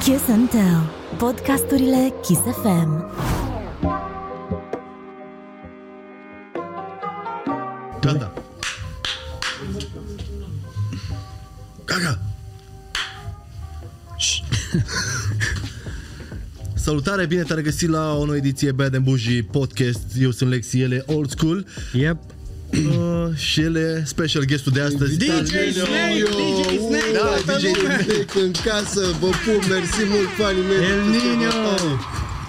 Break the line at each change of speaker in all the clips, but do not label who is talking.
Kiss and Tell. Podcasturile Kiss FM.
Gata. Gata. Ș. Salutare, bine te-am regăsit la o nouă ediție Bad and Bougie podcast. Eu sunt Lexi, ele old school
Yep.
Uh, și ele special guestul de astăzi.
DJ
Daniel
Snake,
Yo.
DJ Snake,
Da,
toată
DJ
lumea.
Snake în casă. Vă pup, mersi mult, fanii mei.
El Nino.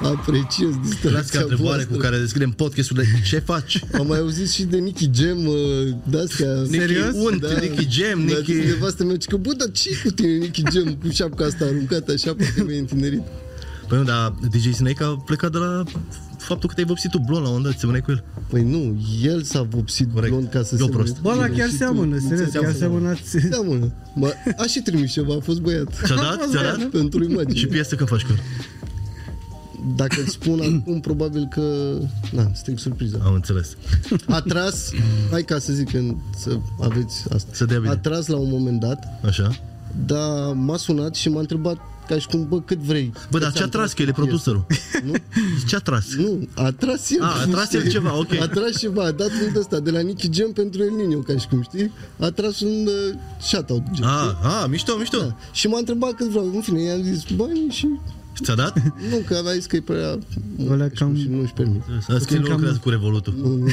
Apreciez
Las ca
distracția
întrebare cu
voastră.
care descriem podcasturile. Ce faci?
Am mai auzit și de Nicky Jam uh, de-astea.
Nicky
Serios?
Unt, Nicky Jam,
Da,
Nicky...
nevastă mea, zice că bă, dar ce cu tine Nicky Jam cu șapca asta aruncată așa pe mi-ai întinerit?
Păi nu, dar DJ Snake a plecat de la faptul că te-ai vopsit tu blond la un dat, semănai cu el.
Păi nu, el s-a vopsit
Corect.
blond ca să
Eu
se
prost.
Bă, la
bine
chiar
și
seamănă,
tu.
serios, chiar seamănați.
Seamănă. Mă, a și trimis ceva, a fost băiat.
Ți-a dat? Ți-a dat?
Pentru imagine.
Și piesă când faci cu el?
Dacă îți spun acum, probabil că... Na, stric surpriza.
Am înțeles.
A tras, hai ca să zic, în- să aveți asta.
Să dea bine.
A tras la un moment dat,
Așa?
dar m-a sunat și m-a întrebat ca și cum, bă, cât vrei.
Bă,
Că
dar ce-a
ți-am
tras? Că el e
piesă.
producerul.
Nu?
Ce-a tras?
Nu, a tras el.
A, a tras el ceva, ok.
A tras ceva, a dat un ăsta de la Nicky Jam pentru El Nino, ca și cum știi. A tras un uh, shout-out. gen,
A,
știi?
a, mișto, mișto.
Da. Și m-a întrebat cât vreau. În fine, i-am zis bani și...
Ți-a dat?
Nu, că avea zis că e prea...
Ăla
și
cam-
Și nu-și permit.
Să că el nu
cam-
lucrează cu Revolutul.
Nu, nu.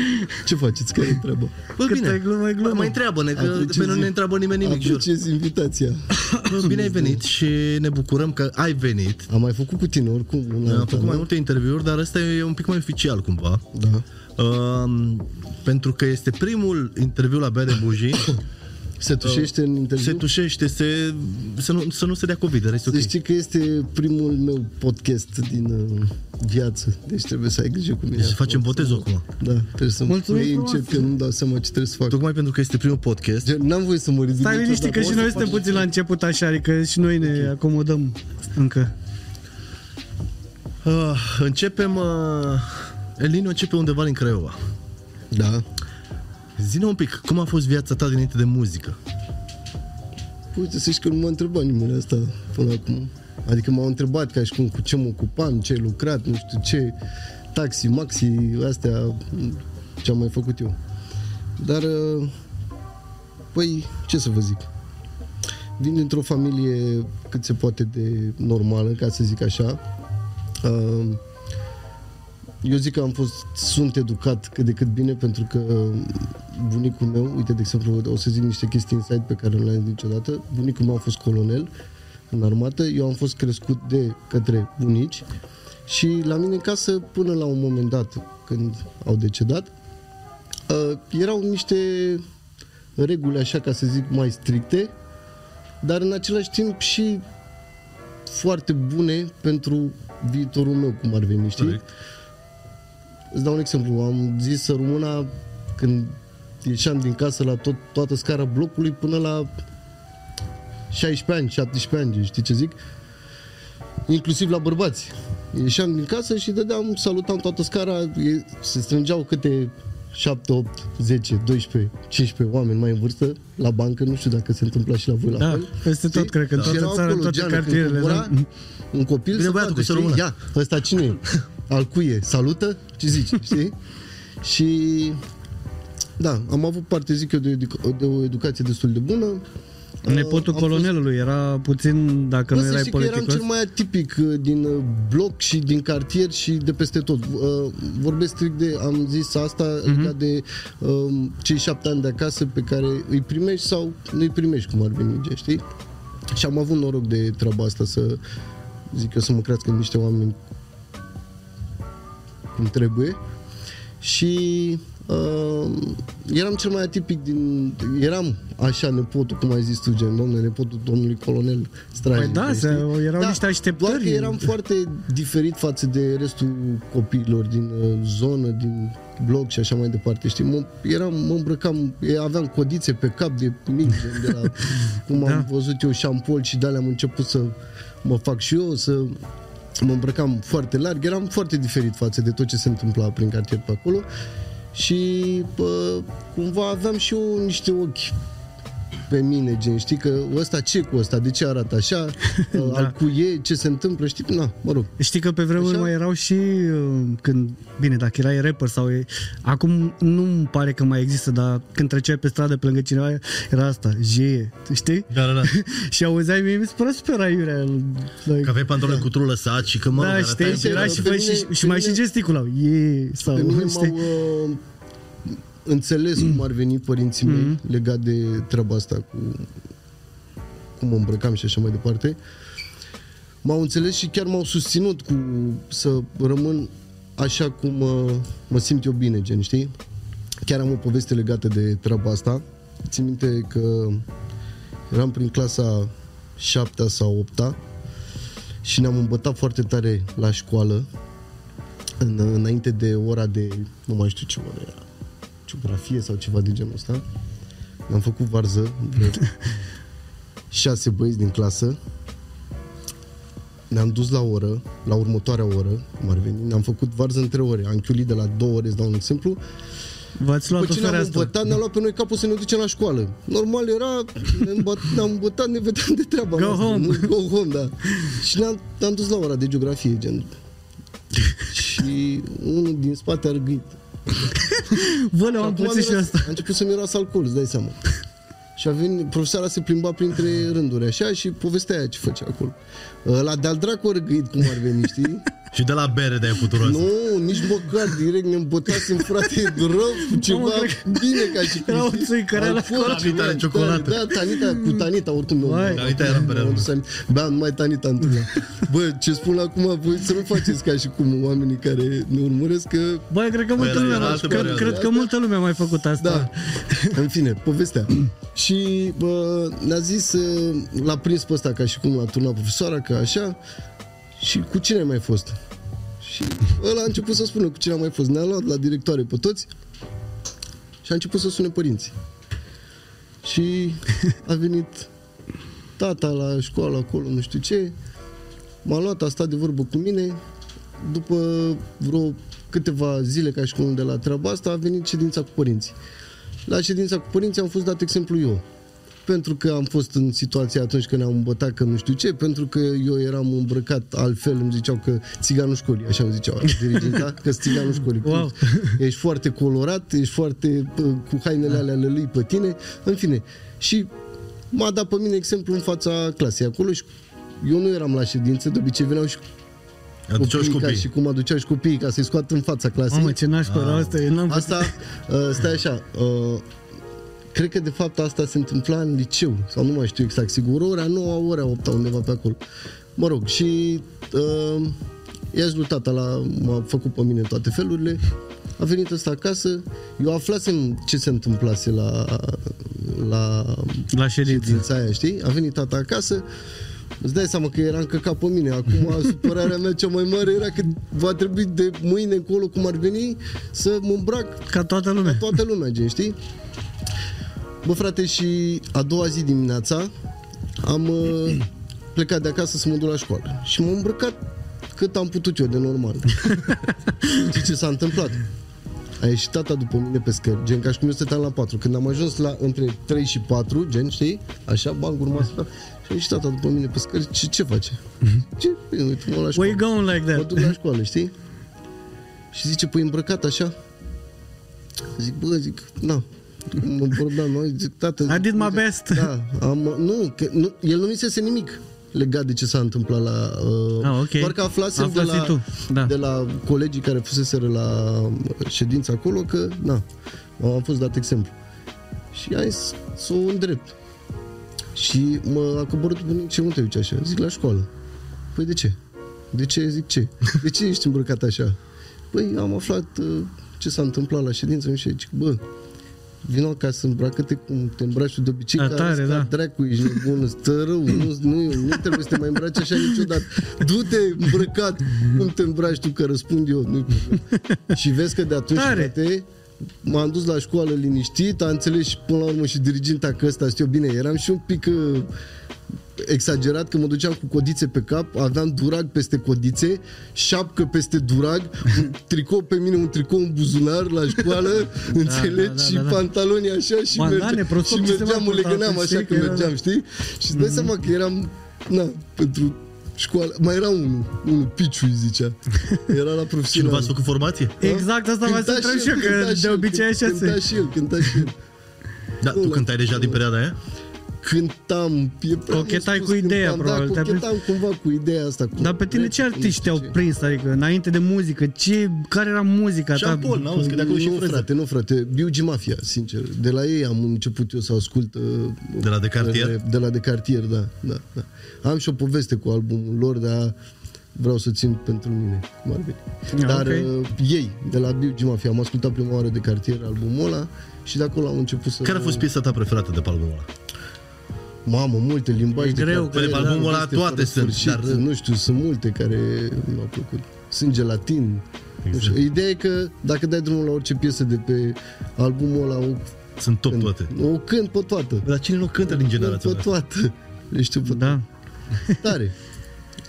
Ce faceți? Care e treaba?
Bă,
Cât
bine.
ai glumă, ai glumă.
Bă, Mai întreabă-ne, că
Apreciez-
pe noi nu ne întreabă nimeni nimic, jur.
Apreciez invitația.
Bă, bine ai venit și ne bucurăm că ai venit.
Am mai făcut cu tine oricum. un
Am
alt
făcut
an,
mai
nu?
multe interviuri, dar ăsta e un pic mai oficial cumva.
Da.
Um, pentru că este primul interviu la Bere Bougie,
Se tușește în interviu?
se tușește, se, să, nu, să nu se dea COVID, dar este
Să
ok.
știi că este primul meu podcast din uh, viață, deci trebuie să ai grijă cu mine.
Deci
acum.
facem botezul acum.
Da, trebuie să mă
Mulțumim
iei
frumos.
încet, că nu-mi dau seama ce trebuie să fac.
Tocmai pentru că este primul podcast.
Gen, N-am voie să mă ridic
Stai liniștit
niciodată.
că și
O să
noi
fac
suntem puțin la început așa, adică și noi ne acomodăm încă.
Uh, începem... Uh, Elino începe undeva în Craiova.
Da.
Zine un pic, cum a fost viața ta dinainte de muzică?
Uite, să știi că nu m-a întrebat nimeni asta până acum. Adică m-au întrebat ca și cum cu ce mă ocupam, ce ai lucrat, nu știu ce, taxi, maxi, astea, ce am mai făcut eu. Dar, uh, păi, ce să vă zic? Vin dintr-o familie cât se poate de normală, ca să zic așa. Uh, Eu zic că am fost, sunt educat cât de cât bine pentru că bunicul meu, uite de exemplu, o să zic niște chestii inside pe care nu le-am zis niciodată, bunicul meu a fost colonel în armată, eu am fost crescut de către bunici și la mine în casă până la un moment dat când au decedat uh, erau niște reguli așa ca să zic mai stricte dar în același timp și foarte bune pentru viitorul meu, cum ar veni, știi?
Corect.
Îți dau un exemplu. Am zis să rămână când ieșeam din casă la tot, toată scara blocului până la 16 ani, 17 ani, știi ce zic? Inclusiv la bărbați. Ieșeam din casă și dădeam, salutam toată scara, e- se strângeau câte 7, 8, 10, 12, 15 oameni mai în vârstă la bancă, nu știu dacă se întâmpla și la voi la
Da,
fel.
peste tot, cred că în
Și
toată
erau
țara, în
acolo,
toate
Geana, când
cartierele.
cobora,
da.
Un copil
Vine
să
băiatul
vadă,
cu sărămână.
știi? Ia, ăsta cine e? Al cui e? Salută? Ce zici? Știi? Și da, am avut parte, zic eu, de, edu- de o educație destul de bună.
Nepotul
Am fost-
colonelului era puțin, dacă
Bă,
nu
să
erai
știi că eram
politicos.
cel mai atipic uh, din uh, bloc și din cartier și de peste tot. Uh, Vorbesc strict de, am zis asta,
Mhm.
legat de um, cei șapte ani de acasă pe care îi primești sau nu îi primești, cum ar veni, gen, știi? Și am avut noroc de treaba asta să, zic eu, să mă crească niște oameni cum trebuie. Și uh, eram cel mai atipic din... Eram așa nepotul, cum ai zis tu, gen, domnule, nepotul domnului colonel Strajnic.
Păi da,
știi?
se- erau niște așteptări.
Doar că eram foarte diferit față de restul copiilor din uh, zonă, din bloc și așa mai departe, știi? Mă, eram, mă îmbrăcam, e, aveam codițe pe cap de mic, gen, de la cum am
Da.
văzut eu șampol și de-alea am început să mă fac și eu, să mă îmbrăcam foarte larg, eram foarte diferit față de tot ce se întâmpla prin cartier pe acolo. Și pă, cumva aveam și eu niște ochi pe mine, gen, știi că ăsta ce cu ăsta, de ce arată așa, da. al cu e, ce se întâmplă, știi, na, mă rog.
Știi că pe vremuri
Așa?
mai erau și uh, când, bine, dacă erai rapper sau e, acum nu-mi pare că mai există, dar când treceai pe stradă pe lângă cineva, era asta, jeie, tu știi?
Da, da, da.
și auzeai, mie mi se părea super aiurea. Like,
Că aveai pantaloni cu trul lăsat și că mă
da,
rog,
știi,
arătai
și, era
bine.
și,
pe
fă,
mine-
și, și
pe
mai
mine-
și gesticulau, e, sau,
Pe mine
știi?
M-au uh, înțeles cum ar veni părinții mei
Mhm.
legat de treaba asta cu cum mă îmbrăcam și așa mai departe. M-au înțeles și chiar m-au susținut cu să rămân așa cum uh, mă simt eu bine, gen, știi? Chiar am o poveste legată de treaba asta. Țin minte că eram prin clasa 7 sau 8 și ne-am îmbătat foarte tare la școală în, înainte de ora de, nu mai știu ce oră era, geografie sau ceva de genul ăsta. Ne-am făcut varză de șase băieți din clasă. Ne-am dus la oră, la următoarea oră, cum ar veni. Ne-am făcut varză între ore. Am chiulit de la două ore, îți dau un exemplu.
V-ați luat
După
o
ce ne-am
fereastră.
îmbătat, ne-am luat pe noi capul să ne ducem la școală. Normal era, ne-am îmbătat, ne-am îmbătat, ne vedeam de treaba
Go
noastră.
home.
Nu, go home, da. Și ne-am, ne-am dus la ora de geografie, gen. și unul din spate a râgâit.
Bă, le-am
Acum
pățit și
miros-
asta.
A început să miroasă alcool, îți dai seama. Și a venit, profesoara se plimba printre rânduri așa și povestea aia ce făcea acolo. La de-al dracu a răgăit cum ar veni, știi?
Și de la bere de-aia puturoasă.
Nu, nici măcar, direct ne îmbătasem, frate, rău, cu ceva
Mamă, cred
bine ca și
Era o
știi?
țuicărea la
Alcool,
Tanita
ceva,
de ciocolată.
Da, da, Tanita, cu Tanita, oricum nu.
Vai.
Tanita era pe
M-am dus am- Bea numai Tanita întâlnea. Bă, ce spun acum, voi să nu faceți ca și cum oamenii care ne urmăresc, că
Băi, cred că multă
era
lume,
altă
cred,
perioadă.
cred că multă lume a mai făcut asta.
Da. În fine, povestea. și bă, ne-a zis, uh, l-a prins pe ăsta ca și cum l-a turnat profesoara, că așa. Și cu cine ai mai fost? Și ăla a început să spună cu cine a mai fost. Ne-a luat la directoare pe toți și a început să sune părinții. Și a venit tata la școală acolo, nu știu ce, m-a luat, a stat de vorbă cu mine, după vreo câteva zile ca și cum de la treaba asta a venit ședința cu părinții. La ședința cu părinții am fost dat exemplu eu. Pentru că am fost în situația atunci când ne-am îmbătat că nu știu ce, pentru că eu eram îmbrăcat altfel, îmi ziceau că țiganul școlii, așa îmi ziceau dirigenta, că țiganul școlii.
Wow.
Ești foarte colorat, ești foarte pă, cu hainele alea ale lui pe tine, în fine. Și m-a dat pe mine exemplu în fața clasei acolo și eu nu eram la ședință, de obicei veneau și
Aduceau și
copiii, ca
copii.
și cum aduceau și copiii ca să-i scoată în fața clasei.
Mamă, ce nașpa era asta, eu n-am
Asta, uh, stai așa, uh, cred că de fapt asta se întâmpla în liceu, sau nu mai știu exact sigur, ora 9, ora 8, undeva pe acolo. Mă rog, și uh, i-a lui tata la, m-a făcut pe mine toate felurile, a venit ăsta acasă, eu aflasem ce se întâmplase la, la
La ședință.
ședința aia, știi? A venit tata acasă, Îți dai seama că era încăcat pe mine. Acum supărarea mea cea mai mare era că va trebui de mâine încolo, cum ar veni, să mă îmbrac
Ca toată lumea.
toată lumea, gen, știi? Bă, frate, și a doua zi dimineața am uh, plecat de acasă să mă duc la școală. Și m-am îmbrăcat cât am putut eu, de normal. Știi ce s-a întâmplat? A ieșit tata după mine pe scări, gen ca și cum eu stăteam la 4. Când am ajuns la între 3 și 4, gen, știi? Așa, bang, urma să fac. Și a ieșit tata după mine pe scări, ce, ce face? Ce? Bine, uite, mă la școală.
Where you going like
Mă
that?
duc la școală, știi? Și zice, păi îmbrăcat așa? Zic, bă, zic, na, mă vorbeam, noi, zic, tată...
I did my
uite,
best.
Da, am, nu, că, nu, el nu mi se nimic legat de ce s-a întâmplat la... Uh,
Ah, ok.
Doar că aflasem de
Aflase
la,
tu, da.
de la colegii care fuseseră la ședință acolo că, na, am fost dat exemplu. Și am zis să o îndrept. Și mă a coborât pe mine, ce nu te uiți așa? Zic, la școală. Păi de ce? De ce? Zic, ce? De ce ești îmbrăcat așa? Păi am aflat uh, ce s-a întâmplat la ședință și zic, bă, vino acasă, îmbracă-te cum te îmbraci tu de obicei,
Da,
că
tare,
arăți ca
da.
dracu, ești nebun, stă rău, nu, nu, nu trebuie să te mai îmbraci așa niciodată. Du-te îmbrăcat cum te îmbraci tu, că răspund eu. Nu și vezi că de atunci,
Tare.
frate, m-am dus la școală liniștit, a înțeles și până la urmă și diriginta că ăsta știu bine, eram și un pic uh, exagerat că mă duceam cu codițe pe cap, aveam durag peste codițe, șapcă peste durag, un tricou pe mine, un tricou în buzunar la școală, înțelegi,
da, da,
și
da, da.
pantaloni așa și,
Bandane,
merge,
prostop,
și
ce se
mergeam,
mai
mă legăneam
purta,
așa
știi
că
că era-
mergeam, știi? Și îți dai
Mhm.
seama că eram, na, pentru școală. Mai era unul, unul Piciu îi zicea. Era la
Și nu
profesional.
v-ați făcut formație?
Exact asta m-a să
Cânta
întreb și eu,
cânta
că
și
de
el,
obicei așa
Cânta
se...
și el, cânta și el.
Da, tu
Ăla.
cântai deja din perioada aia?
Cântam, e prea
Cochetai
mult
cu
spus,
ideea,
cântam,
probabil,
Da,
te-a prins.
cochetam cumva cu ideea asta. Cu
Dar pe tine ce
rap,
artiști
nu
te-au
știu ce.
prins? Adică înainte de muzică, ce, care era muzica ta?
Jean Paul, n-auzi că de acolo și
nu,
freză.
frate, nu, frate. Biugi Mafia, sincer. De la ei am început eu să ascult... uh,
De la De Cartier?
De, de la De Cartier, da, da, da. Am și o poveste cu albumul lor, dar vreau să țin pentru mine, cum ar veni.
Ah,
Dar
ok.
uh, ei, de la Biugi Mafia, am ascultat prima oară De Cartier albumul ăla și de acolo am început să...
Care a fost piesa ta preferată de pe albumul ăla?
Mamă, multe limbaje
E
de
greu,
cartier,
Păi, de pe albumul ăla
poveste
toate
fără
sunt,
sfârșit,
dar-
Nu știu, sunt multe care mi-au plăcut. Sunt gelatin. Nu
Exact.
știu. Ideea e că dacă dai drumul la orice piesă de pe albumul ăla, o,
Sunt top toate.
o cânt pe toată.
Dar cine nu cântă din
Cânt
generația
pe
asta?
toată. Le știu pe
Da.
tare.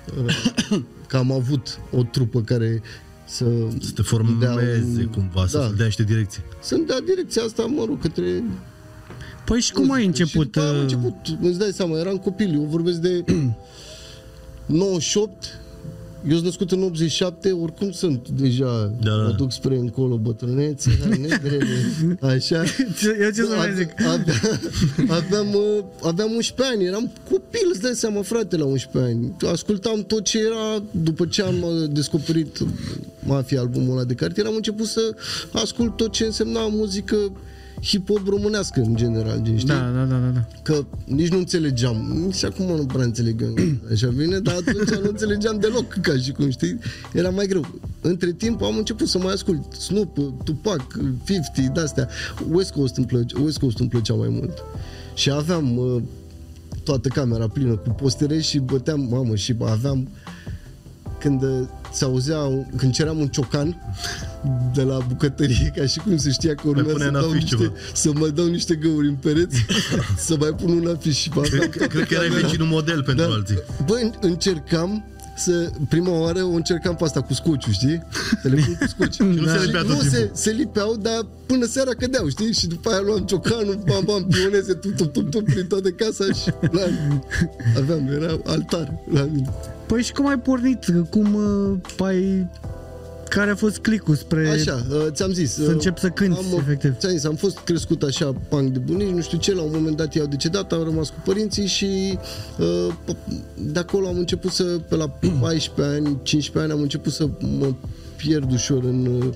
Că am avut o trupă care să,
Să te formeze
dea un-
cumva, să
da.
dea niște direcții.
să-mi dea direcția asta, mă rog, către
Păi și cum ai
muzică.
început?
Și după aia am
uh,
început, îți dai seama, eram copil, eu vorbesc de 98, eu sunt născut în 87, oricum sunt deja,
Da, da.
mă duc spre încolo bătrânețe, hai, negrele, așa.
Eu ce să mai zic?
Avea, aveam, uh, aveam 11 ani, eram copil, îți dai seama, frate, la 11 ani. Ascultam tot ce era, după ce am uh, descoperit Mafia, albumul ăla de cartier, am început să ascult tot ce însemna muzică hip-hop românească, în general, gen, știi?
Da, da, da, da, da.
că nici nu înțelegeam, nici acum nu prea înțeleg eu așa bine, dar atunci nu înțelegeam deloc, ca și cum știi, era mai greu. Între timp am început să mai ascult Snoop, Tupac, 50, de-astea. West Coast îmi, plăce, West Coast îmi plăcea mai mult. Și aveam uh, toată camera plină cu postere și băteam, mamă, și aveam când uh, se auzea, un- când ceream un ciocan de la bucătărie, ca și cum se știa că urmează
punea
să,
în
dau
afiș
niște,
ceva.
să mai dau niște găuri în pereți, să mai pun un afiș și aveam
Cred,
toată
cred că erai
camera.
vecinul model pentru
Da.
alții.
Băi, încercam să, prima oară o încercam pe asta cu scociu, știi? Să le pun cu scoci.
nu se lipea tot
nu se,
timpul.
se lipeau, dar până seara cădeau, știi? Și după aia luam ciocanul, bam, bam, pioneze, tup, tup, tup, tup, prin toată casa și la, aveam, era altar la mine.
Păi și cum ai pornit? Cum uh, ai... Care a fost clicul spre...
Așa, uh, ți-am zis.
Să începi să cânti,
am,
efectiv.
Ți-am zis, am fost crescut așa, punk de bunici, nu știu ce, la un moment dat i-au decedat, am rămas cu părinții și uh, p- de acolo am început să, pe la 14 ani, 15 ani, am început să mă pierd ușor în uh,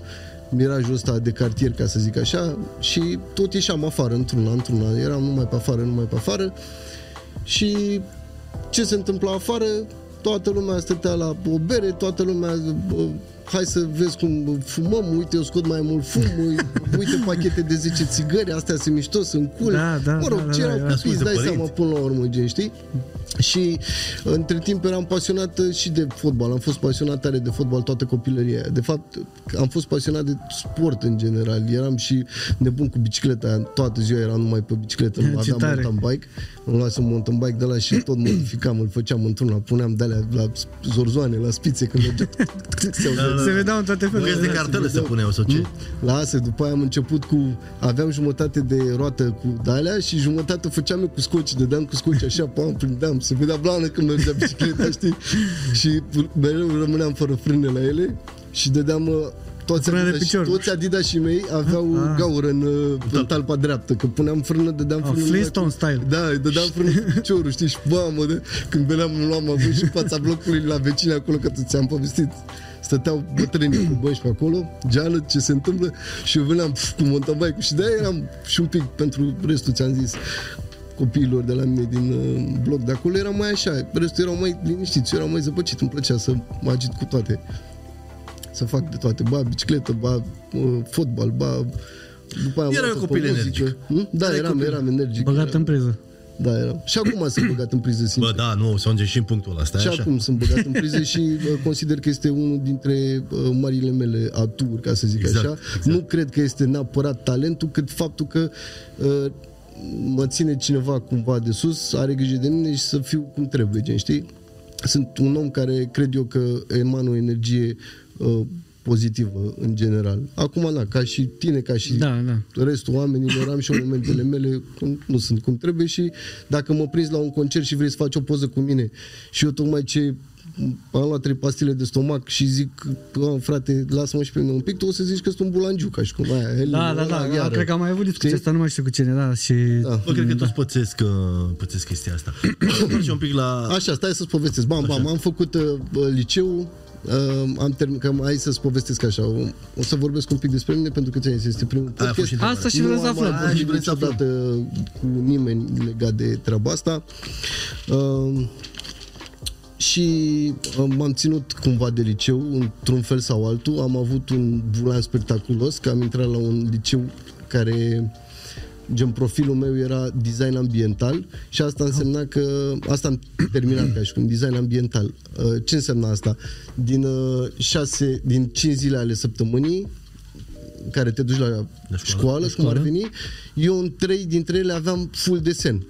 mirajul ăsta de cartier, ca să zic așa, și tot ieșeam afară, într-una, într-una, eram numai pe afară, numai pe afară și ce se întâmpla afară, toată lumea stătea la o bere, toată lumea bă, hai să vezi cum fumăm, uite eu scot mai mult fum, uite pachete de 10 țigări, astea se mișto, sunt cool.
Da, da,
mă rog,
da, da,
ce
da,
erau
era
copii, îți
spus de
dai
părinți.
seama până la urmă, gen, știi? Și între timp eram pasionat și de fotbal, am fost pasionat tare de fotbal toată copilăria. De fapt, am fost pasionat de sport în general. Eram și nebun cu bicicleta, toată ziua eram numai pe bicicletă, nu
Ce
aveam
tare.
mountain bike. Îmi luasem mountain bike de la și tot modificam, îl făceam într-una, puneam de alea la zorzoane, la spițe când mergeam. Se auzea
Se vedeau în toate felurile.
Bucăți de cartele se puneau sau ce?
la asta, după aia am început cu... Aveam jumătate de roată cu dalea și jumătate făceam eu cu scoci. Dădeam cu scoci așa, pam, prindeam. Se vedea blană când mergea bicicleta, știi? Și mereu rămâneam fără frâne la ele și dădeam... uh, Toți
Frână de
Adidas,
picior.
toți Adidas și mei aveau
Ah.
gaură în, uh, în talpa dreaptă, că puneam frână, dădeam
Ah,
frână numai
Flintstone
cu-
style.
Da, îi dădeam frână cu piciorul, știi, și mamă, de, când veneam, îmi luam având și în fața blocului la vecini acolo, că ți-am povestit. Stăteau bătrânii cu băși pe acolo, geală, ce se întâmplă și eu veneam pf, cu mountain bike și de-aia eram și un pic pentru restul, ți-am zis copiilor de la mine din uh, bloc de acolo eram mai așa, restul erau mai liniștiți, eu eram mai zăpăcit, îmi plăcea să mă agit cu toate să fac de toate, ba bicicletă, ba uh, fotbal, ba după aia am
Erai
luat-o
un
pe
copil
muzică.
energic.
Hm? Da,
Erai
eram,
copil.
eram energic.
Băgat
eram,
în priză.
Da, eram. Și acum sunt băgat în priză, sincer.
Bă, da, nu, să ajungem și în punctul ăla, stai
și
așa.
acum sunt băgat în priză și uh, consider că este unul dintre uh, marile mele aturi, ca să zic
Exact,
așa.
exact.
Nu cred că este neapărat talentul, cât faptul că uh, mă ține cineva cumva de sus, are grijă de mine și să fiu cum trebuie, gen, știi? Sunt un om care cred eu că emană o energie uh, pozitivă în general. Acum, da, ca și tine, ca și
Da, da.
restul oamenilor, am și eu momentele mele când nu sunt cum trebuie și dacă mă prinzi la un concert și vrei să faci o poză cu mine și eu tocmai ce am luat trei pastile de stomac și zic, oh, frate, lasă-mă și pe mine un pic, tu o să zici că sunt un bulangiu, ca și cum aia,
Da, da, da, da, cred că am mai avut discuția
Știi?
asta, nu mai știu cu cine, da, și...
Da.
Bă, cred că toți pățesc, uh, pățesc chestia asta. și un pic la...
Așa, stai să-ți povestesc. Bam, bam, am făcut uh, liceu, uh, am terminat, că hai să-ți povestesc așa. O, o să vorbesc un pic despre mine, pentru că ți-am zis, este primul
Aia a fost
podcast.
și
Asta și
nu
vreau să
am
aflăm.
mai vorbit
și vrem să aflăm.
niciodată cu nimeni legat de treaba asta. Uh, și uh, m-am ținut cumva de liceu, într-un fel sau altul. Am avut un bulan spectaculos, că am intrat la un liceu care gen profilul meu era design ambiental și asta însemna că asta am terminat ca și cum design ambiental. Uh, Ce înseamnă asta? Din uh, șase, din 5 zile ale săptămânii care te duci la,
școală.
școală, cum ar veni, eu în trei dintre ele aveam full desen.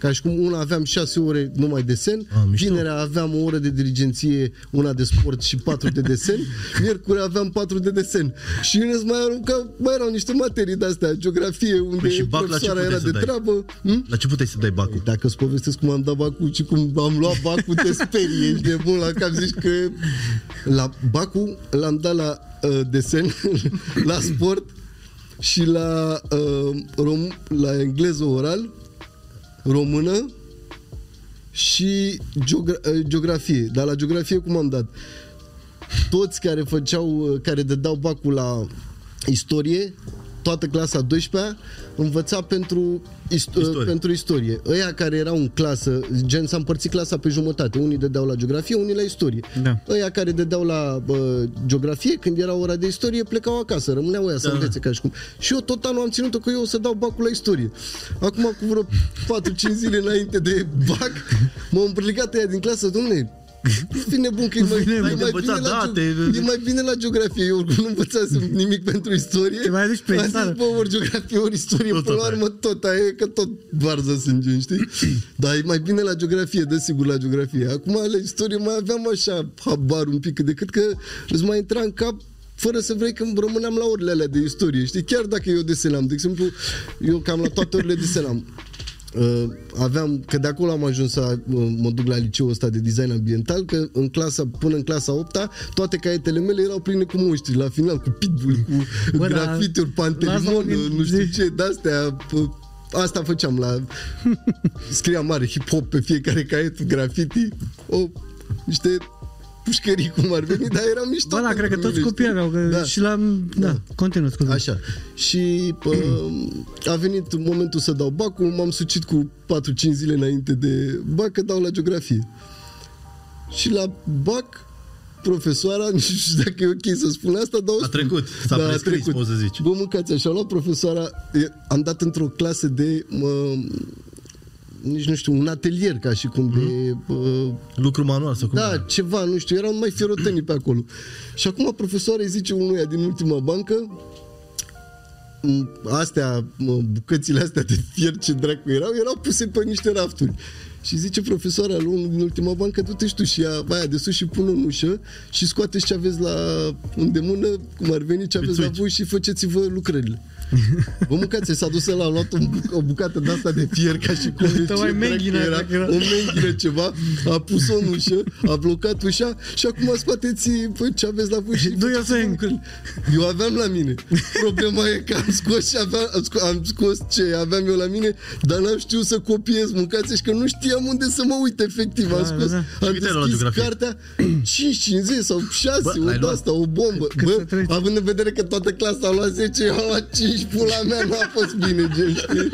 Ca și cum una aveam șase ore numai desen,
Ah, mișto.
vinerea aveam o oră de dirigenție, una de sport și patru de desen, miercuri aveam patru de desen. Și în rest mai, arunca, mai erau niște materii de-astea, geografie, unde
Păi și bac la ce
profesoara
puteai
era
să
de
dai?
treabă. Hm?
La ce puteai să dai bacul?
Dacă îți povestesc cum am dat bacul și cum am luat bacul, te sperie, ești nebun la cap, zici că la bacul l-am dat la uh, desen, la sport și la, uh, rom- la engleză oral, română și geogra- uh, geografie. Dar la geografie cum am dat? Toți care făceau, uh, care dădeau bacul la istorie, toată clasa 12 învăța pentru, ist-
Istorie.
istorie. pentru istorie. Ăia care erau în clasă, gen s-a împărțit clasa pe jumătate. Unii dădeau la geografie, unii la istorie.
Da.
Ăia care dădeau la bă, geografie, când era ora de istorie, plecau acasă, rămâneau ăia să
Da.
învețe ca și cum. Și eu tot anul am ținut-o că eu o să dau bacul la istorie. Acum, cu vreo 4-5 zile înainte de bac, m-au împrăligat ăia din clasă, domne, fi nebun că e mai,
Fi
e
nebun.
mai,
De
bine
învățat
la,
date.
ge- e mai bine la geografie. Eu oricum nu învățasem nimic pentru istorie.
Te mai duci pe
Am zis,
țară.
bă, ori geografie, ori istorie,
Tot
până la
tot
urmă tot aia e, că tot varză sânge, știi? Dar e mai bine la geografie, dă sigur la geografie. Acum la istorie mai aveam așa habar un pic, decât că îți mai intra în cap fără să vrei că rămâneam la orele alea de istorie, știi? Chiar dacă eu desenam, de exemplu, eu cam la toate orele desenam. Uh, aveam, că de acolo am ajuns să uh, mă duc la liceul ăsta de design ambiental, că în clasa, până în clasa 8 toate caietele mele erau pline cu muștri, la final, cu pitbull, cu
Bă, da,
grafituri, pantelimon,
lasă-mă
nu știu
gândi-
ce, de-astea, p- Asta făceam la... Scria mare hip-hop pe fiecare caiet, graffiti, o, niște pușcării cum ar veni, dar erau mișto.
Bă, da, cred că
pentru
toți
mine,
copiii
știi?
aveau, că
Da.
și la... Da,
Da.
continuă, scuze.
Așa. Și pă, a venit momentul să dau bacul, m-am sucit cu 4-5 zile înainte de bac, că dau la geografie. Și la bac, profesoara, nu știu dacă e ok să spun asta, dar o
A
spun.
trecut, s-a prescris, poți să zici.
Bă, mâncați așa, a luat profesoara, e- am dat într-o clasă de... Mă, nici nu știu, un atelier ca și cum de... Uh,
Lucru manual sau cum?
da, ceva, nu știu, erau mai fierotenii pe acolo. Și acum profesoara îi zice unuia din ultima bancă, m, astea, mă, bucățile astea de fier ce dracu erau, erau puse pe niște rafturi. Și zice profesoara lui unul din ultima bancă, du-te și tu și ia aia de sus și pune în ușă și scoateți ce aveți la îndemână, cum ar veni, ce aveți la
Pițuici.
voi și faceți-vă lucrările. Vă mâncați, s-a dus la a luat un, buc- o bucată de asta de fier ca și cum de
Tocmai
ce dracu
menghină,
era,
cred că era.
o menghină ceva, a pus-o în ușă, a blocat ușa și acum scoateți bă, ce aveți la voi și
Do your
faceți-vă
thing.
lucrările. Eu aveam la mine. Problema e că am scos și aveam, am scos, am scos ce aveam eu la mine, dar n-am știut să copiez, mâncați și că nu știam unde să mă uit efectiv. Am
Da,
scos,
da, da.
am
Și câte era la
deschis
geografie?
cartea, 5-50 sau 6,
Bă,
o
l-ai
de
luat?
asta, o bombă.
să
Bă,
treci.
având în vedere că toată clasa a luat 10, eu am luat 5, pula mea, nu a fost bine, gen, știi?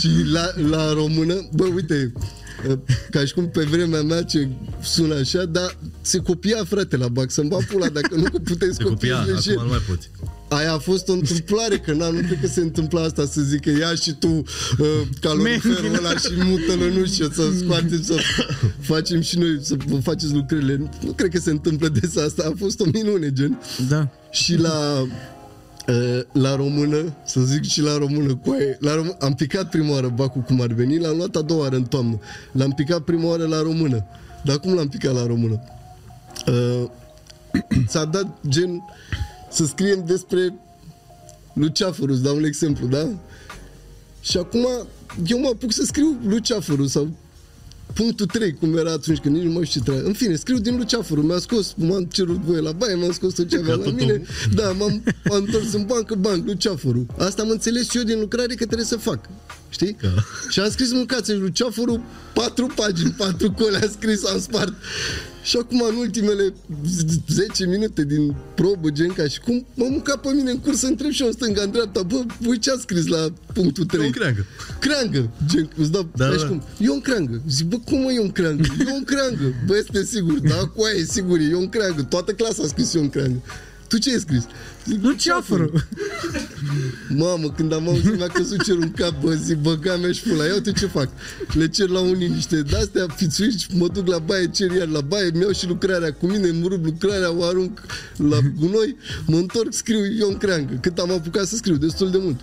Și la, la română, bă, uite, ca și cum pe vremea mea ce sună așa, dar se copia, frate, la bac, să-mi bag pula, dacă nu puteți
Se copia,
copia lejer.
acum nu mai poți.
Aia a fost o întâmplare, că na, nu cred că se întâmplă asta să zică ia și tu uh, caloriferul ăla și mută-l în ușă să scoatem, să facem și noi, să vă faceți lucrările. Nu cred că se întâmplă des asta, a fost o minune, gen.
Da.
Și la Uh, la română, să zic și la română, cu aia, la rom- am picat prima oară bacul cum ar veni, l-am luat a doua oară în toamnă. L-am picat prima oară la română. Dar cum l-am picat la română? Uh, s-a dat gen să scriem despre Luceafărul, îți dau un exemplu, da? Și acum eu mă apuc să scriu Luceafărul sau punctul 3, cum era atunci, când nici nu mai știu ce tra- În fine, scriu din Luceafărul, mi-a scos, m-am cerut voie la baie, mi-am scos tot ce avea
Ca
la
tot
mine.
omul.
Da, m-am, m-am întors în bancă, banc, Luceafărul. Asta am înțeles și eu din lucrare că trebuie să fac. Știi?
Da.
Și am scris mâncați în Luceafărul patru pagini, patru cole am scris, am spart. Și acum în ultimele 10 minute din probă, gen ca și cum, mă mânca pe mine în curs să întreb și eu în stânga, în dreapta, bă, voi ce a scris la punctul 3?
Ion Creangă.
Creangă, gen, îți dau,
Da,
da,
da.
cum, Ion Creangă. Zic, bă, cum mă Ion Creangă? Ion Creangă. Bă, este sigur, da, cu aia e sigur, e Ion Creangă. Toată clasa a scris Ion Creangă. Tu ce ai scris? Zic,
Luceafărul.
Mamă, când am auzit, mi-a căzut cerul în cap, bă, zic, băga mea și pula, ia uite ce fac. Le cer la unii niște de-astea, fițuici, mă duc la baie, cer iar la baie, mi-au și lucrarea cu mine, îmi rup lucrarea, o arunc la gunoi, mă întorc, scriu Ion Creangă. Cât am apucat să scriu, destul de mult.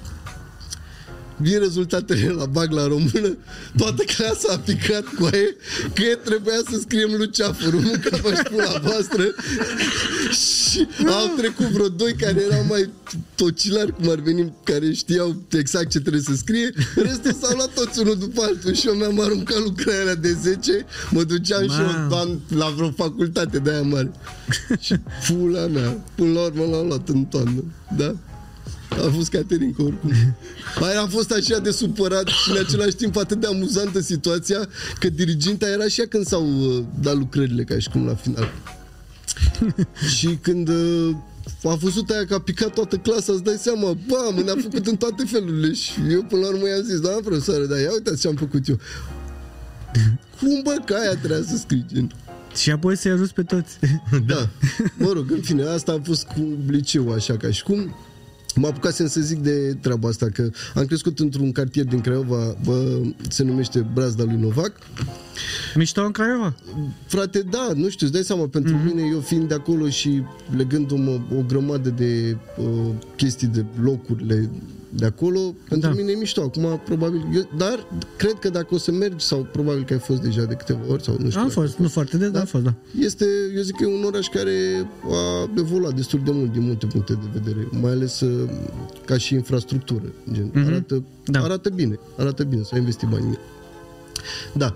Vin rezultatele la bag la română, toată clasa a picat cu aia că trebuia să scriem Luceafărul, mânca vă pula voastră și au trecut vreo doi care erau mai tocilari, cum ar veni, care știau exact ce trebuie să scrie, restul s-au luat toți unul după altul și eu mi-am aruncat lucrarea de 10, mă duceam și eu
Mamă.
doamn, la vreo facultate de aia mare. Și pula mea, până la urmă l-am luat în toamnă, da? A fost Caterinca oricum. Aia a fost așa de supărat și în același timp atât de amuzantă situația că diriginta era și ea când s-au uh, dat lucrările ca și cum la final. și când uh, a văzut aia că a picat toată clasa, îți dai seama, bam, ne-a făcut în toate felurile și eu până la urmă i-am zis, da, profesoară, dar ia uitați ce am făcut eu. Cum bă, că aia trebuia să scrii, gen.
Și apoi să-i ajuți pe toți.
Da. Mă rog, în fine, asta a fost cu liceu, așa ca și cum. Mă apucasem să zic de treaba asta, că am crescut într-un cartier din Craiova, bă, se numește Brazda lui Novac.
Mișto în Craiova.
Frate, da, nu știu, îți dai seama, pentru mm-hmm. mine, eu fiind de acolo și legându-mă o grămadă de uh, chestii de locurile de acolo, pentru
Da.
mine e mișto. Acum, probabil, eu, dar cred că dacă o să mergi, sau probabil că ai fost deja de câteva ori, sau nu știu.
Am
dacă-
fost, nu foarte des, dar am fost, da.
este, eu zic că e un oraș care a evoluat destul de mult din multe puncte de vedere, mai ales uh, ca și infrastructură. Gen,
Mhm.
arată,
Da.
arată bine, arată bine, s-a investit bani în el. Da.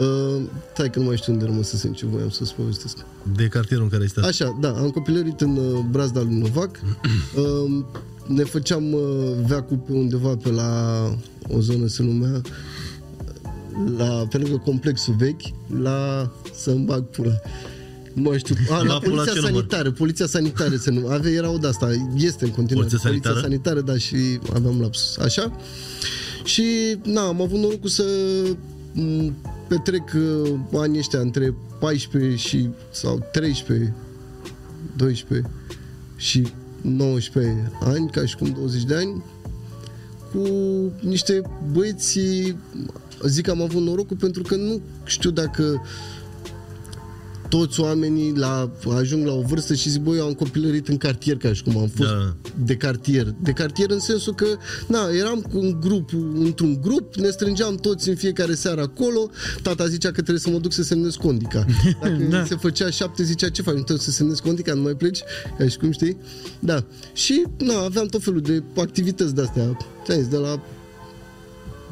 Uh, stai că nu mai știu unde rămăsesem ce voiam să-ți povestesc.
De cartierul în care ai stat.
Așa, da, am copilărit în uh, Brazda lui Novac. Uh, ne făceam uh, veacul pe undeva pe la o zonă se numea la, pe lângă complexul vechi, la să-mi bag pula. Nu mai știu. A, la,
La pula
poliția
ce număr?
sanitară. Poliția sanitară se numea. Avea, era o de-asta. Este în continuare.
Poliția
Poliția
sanitară?
sanitară, da, și aveam lapsus. Așa. Și, na, am avut norocul să m, petrec uh, anii ăștia între 14 și, sau 13, 12 și 19 ani, ca și cum 20 de ani, cu niște băieți, zic că am avut norocul pentru că nu știu dacă toți oamenii la, ajung la o vârstă și zic, băi, eu am copilărit în cartier ca și cum am fost
Da.
de cartier. De cartier în sensul că, na, eram cu un grup, într-un grup, ne strângeam toți în fiecare seară acolo, tata zicea că trebuie să mă duc să semnez condica. Dacă
Da.
da. se făcea șapte, zicea, ce faci, nu trebuie să semnezi condica, nu mai pleci, ca și cum știi? Da. Și, na, aveam tot felul de activități de-astea, ți-am zis, de la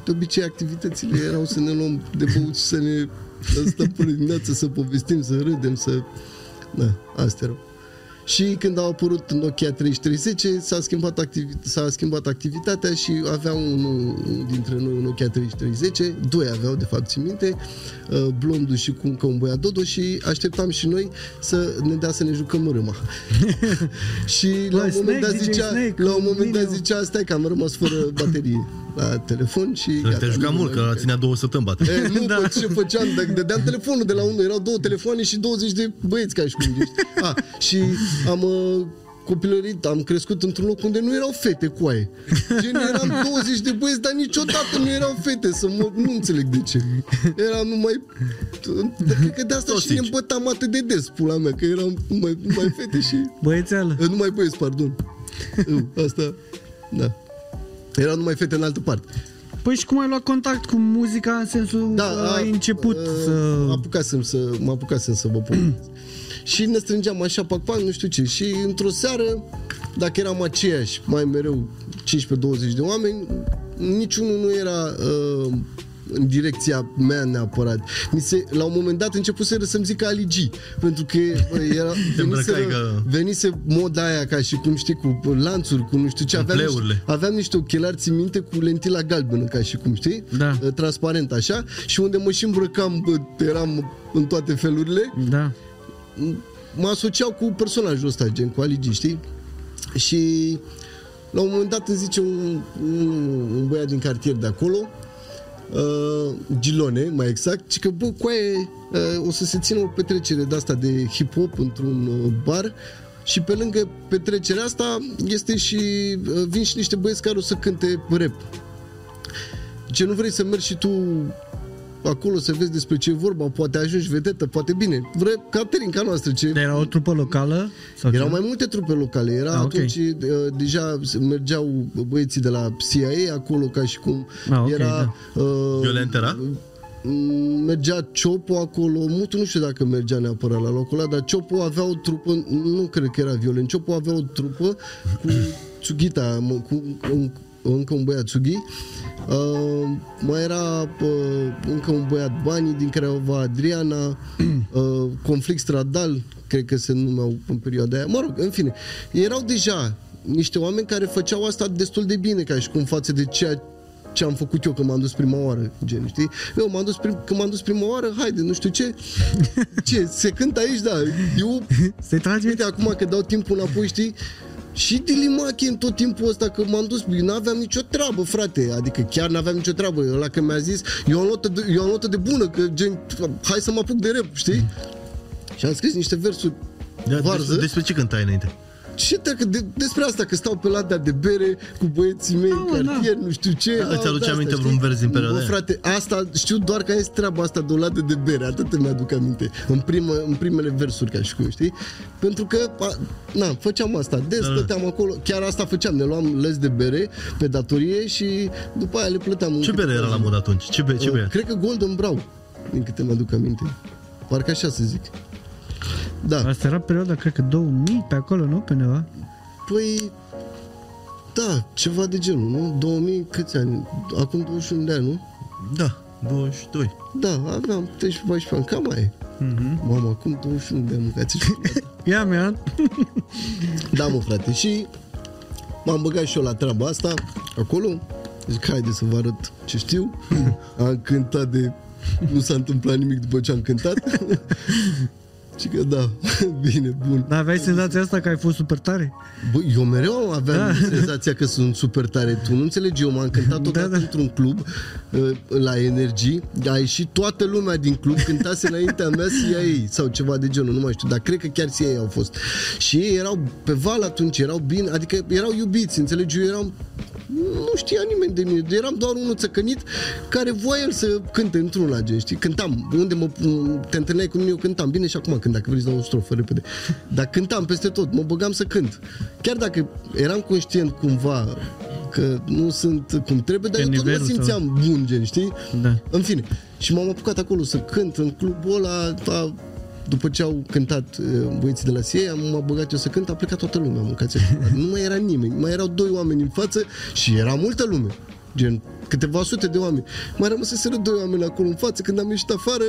de obicei activitățile erau să ne luăm de băut și să ne să stăm până dimineață, să povestim, să râdem, să... Da, astea erau. Și când au apărut Nokia 3310, s-a schimbat, activi- s-a schimbat activitatea și avea unul dintre noi un Nokia 3310, doi aveau, de fapt, țin minte, uh, blondul și cu încă un băiat Dodo și așteptam și noi să ne dea să ne jucăm râma. și la un
Snake,
moment dat
DJ
zicea,
Snake,
la un moment dat
Mineo.
zicea, stai că am rămas fără baterie la telefon și
Te-ai
gata,
jucat
nu
mult,
mai
că la ținea două săptămâni bate.
E, nu, da. ce făceam, dacă dădeam telefonul de la unul, erau două telefoane și 20 de băieți ca și cum ești. A, și am uh, copilărit, am crescut într-un loc unde nu erau fete cu aie. Gen, eram 20 de băieți, dar niciodată nu erau fete, să mă, nu înțeleg de ce. Era numai, cred că de asta
Toți
și ne
zici.
îmbătam atât de des, pula mea, că eram numai, numai fete și,
Băiețeală.
eh, numai băieți, pardon. Eu, asta, da. Erau numai fete în altă parte.
Păi și cum ai luat contact cu muzica în sensul
Da,
că ai început
a,
să...
Mă apucasem să, mă apucasem să vă povestesc. și ne strângeam așa, pac, pac, nu știu ce. Și într-o seară, dacă eram aceiași, mai mereu 15-20 de oameni, niciunul nu era uh, în direcția mea neapărat. Mi se, la un moment dat începuseră să-mi zică Ali G, pentru că bă, era,
îmbrăcai
venise,
ca-
venise moda aia ca și cum știi, cu lanțuri, cu nu știu ce. Aveam niște,
Pleurile.
aveam niște ochelari, țin minte, cu lentila galbenă, ca și cum, știi?
Da.
Uh, Transparent așa. Și unde mă și îmbrăcam, bă, eram în toate felurile,
Da.
mă asociau cu personajul ăsta, gen cu Ali G, știi? Și la un moment dat îmi zice un, un, un băiat din cartier de acolo, uh, Gilone, mai exact, și că, bă, coaie, uh, o să se țină o petrecere de asta de hip-hop într-un uh, bar și pe lângă petrecerea asta este și, uh, vin și niște băieți care o să cânte rap. Ce nu vrei să mergi și tu acolo să vezi despre ce e vorba, poate ajungi vedetă, poate bine. Vrei Caterinca noastră, ce
Dar era o trupă locală? Sau
erau
ce?
mai multe trupe locale. Era
Ah, ok.
atunci, uh, deja mergeau băieții de la CIA acolo, ca și cum
Ah, ok,
era... Uh,
Violent era?
m- Mergea Ciopo acolo, Mutu nu știu dacă mergea neapărat la locul ăla, dar Ciopo avea o trupă, nu cred că era violent, Ciopo avea o trupă cu Tsugita, mă, cu un, încă un băiat Tsugi, uh, mai era uh, încă un băiat Bani, din care avea Adriana, uh, conflict stradal, cred că se numeau în perioada aia, mă rog, în fine, erau deja niște oameni care făceau asta destul de bine, ca și cum față de ceea ce am făcut eu când m-am dus prima oară, gen, știi? Eu m-am dus prim, când m-am dus prima oară, haide, nu știu ce, ce, se cântă aici, da, eu,
Se trage?
uite, acum că dau timpul înapoi, știi, și dilimache în tot timpul ăsta că m-am dus, eu n-aveam nicio treabă, frate, adică chiar n-aveam nicio treabă, ăla că mi-a zis, eu am notă de, eu am notă de bună, că gen, hai să mă apuc de rap, știi? Și am scris niște versuri
Da,
varză.
despre, despre ce cântai înainte?
Ce treacă de, despre asta, că stau pe ladea de bere cu băieții mei
Da,
în
mă,
cartier, nu știu ce.
Da,
ah,
îți aduce
de-asta,
aminte
știi?
vreun vers din perioada
Bă,
aia?
frate, asta, știu doar că este treaba asta de o ladă de bere, atât îmi aduc aminte, în, primă, în primele versuri, ca și cum, știi? Pentru că, a, na, făceam asta, des
Da, da.
stăteam acolo, chiar asta făceam, ne luam lăzi de bere pe datorie și după aia le plăteam. în
Ce bere
câteva
era la
zile.
mod atunci? Ce, be, ce
Uh,
bea?
Cred că Golden Brown, din câte mi-aduc aminte. Parcă așa să zic. Da.
Asta era perioada, cred că 2000 pe acolo, nu? Pe undeva?
Păi, da, ceva de genul, nu? 2000, câți ani? Acum 21 de ani, nu?
Da, 22.
Da, aveam 13-14 ani, cam mai e.
Mhm.
Mama, acum 21 de ani, mâncați
Ia mea.
Da, mă, frate, și m-am băgat și eu la treaba asta, acolo. Zic, haide să vă arăt ce știu. Am cântat de... Nu s-a întâmplat nimic după ce am cântat. Și că da, bine, bun.
Dar aveai senzația asta că ai fost super tare?
Bă, eu mereu aveam
Da.
da. senzația că sunt super tare. Tu nu înțelegi, eu m-am cântat odată
Da,
da,
da.
da. într-un club uh, la Energy, a ieșit toată lumea din club, cântase înaintea mea CIA sau ceva de genul, nu mai știu, dar cred că chiar CIA au fost. Și ei erau pe val atunci, erau bine, adică erau iubiți, înțelegi, eu eram nu știa nimeni de mine, eram doar unul țăcănit care voia el să cânte într-un la gen, știi? Cântam, unde mă, te întâlneai cu mine, eu cântam, bine și acum când dacă vrei să dau o strofă repede. Dar cântam peste tot, mă băgam să cânt. Chiar dacă eram conștient cumva că nu sunt cum trebuie, dar
Pe
eu tot mă
nivelul
simțeam bun, gen, știi?
Da.
În fine. Și m-am apucat acolo să cânt în clubul ăla, a, după ce au cântat uh, băieții de la CIA, m-am băgat eu să cânt, a plecat toată lumea, mâncați Nu mai era nimeni, mai erau doi oameni în față și era multă lume. Gen, câteva sute de oameni. Mai rămăseseră doi oameni acolo în față, când am ieșit afară,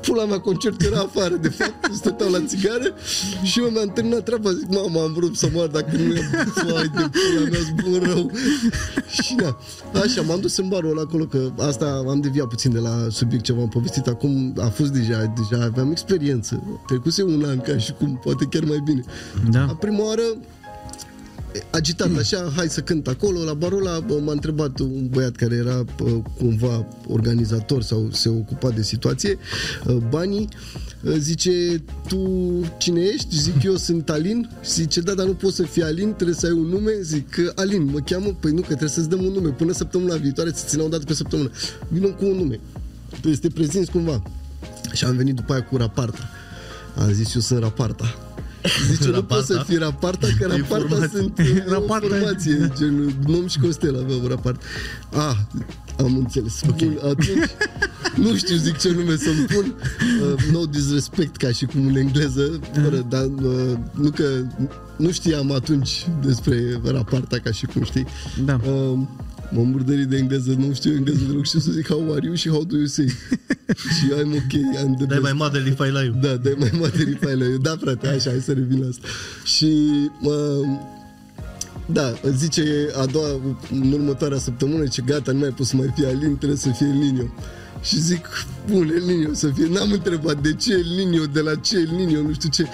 pula mea concert era afară, de fapt, stăteau la țigară și eu mi-am terminat treaba, zic, mama, am vrut să mor dacă nu e, fai de pula mea, zbun rău. și da, așa, m-am dus în barul ăla acolo, că asta am deviat puțin de la subiect ce v-am povestit, acum a fost deja, deja aveam experiență, trecuse un an ca și cum, poate chiar mai bine.
Da.
A prima oară agitat așa, hai să cânt acolo, la barul ăla bă, m-a întrebat un băiat care era bă, cumva organizator sau se ocupa de situație, uh, banii, uh, zice, tu cine ești? Zic, eu sunt Alin. Zice, da, dar nu poți să fii Alin, trebuie să ai un nume. Zic, "Că Alin, mă cheamă? Păi nu, că trebuie să-ți dăm un nume până săptămâna viitoare, să țină o dată pe săptămână. Vină cu un nume. Trebuie să te prezinți cumva. Și am venit după aia cu raparta. Am zis, eu sunt raparta. Zice, nu poți
Raparta?
să fii raparta, că raparta
Informații.
sunt uh,
Raparta.
informație, gen Nom și Costel aveau rapart. Ah, am înțeles. Bun, atunci, nu știu, zic ce nume să-mi pun. Uh, no disrespect, ca și cum în engleză, fără, dar uh, nu că nu știam atunci despre raparta, ca și cum știi.
Da.
Uh, m-am murdărit de engleză, nu știu engleză deloc, știu să zic how are you și how do you say. și I'm ok, I'm the
Dai
best.
mai motherly file la eu.
Da, dai mai materii faile. Da, frate, așa, hai să revin la asta. Și, mă, da, zice a doua, în următoarea săptămână, ce gata, nu mai pot să mai fie Alin, trebuie să fie El Nino. Și zic, bun, El Nino să fie. N-am întrebat de ce El Nino, de la ce El Nino, nu știu ce.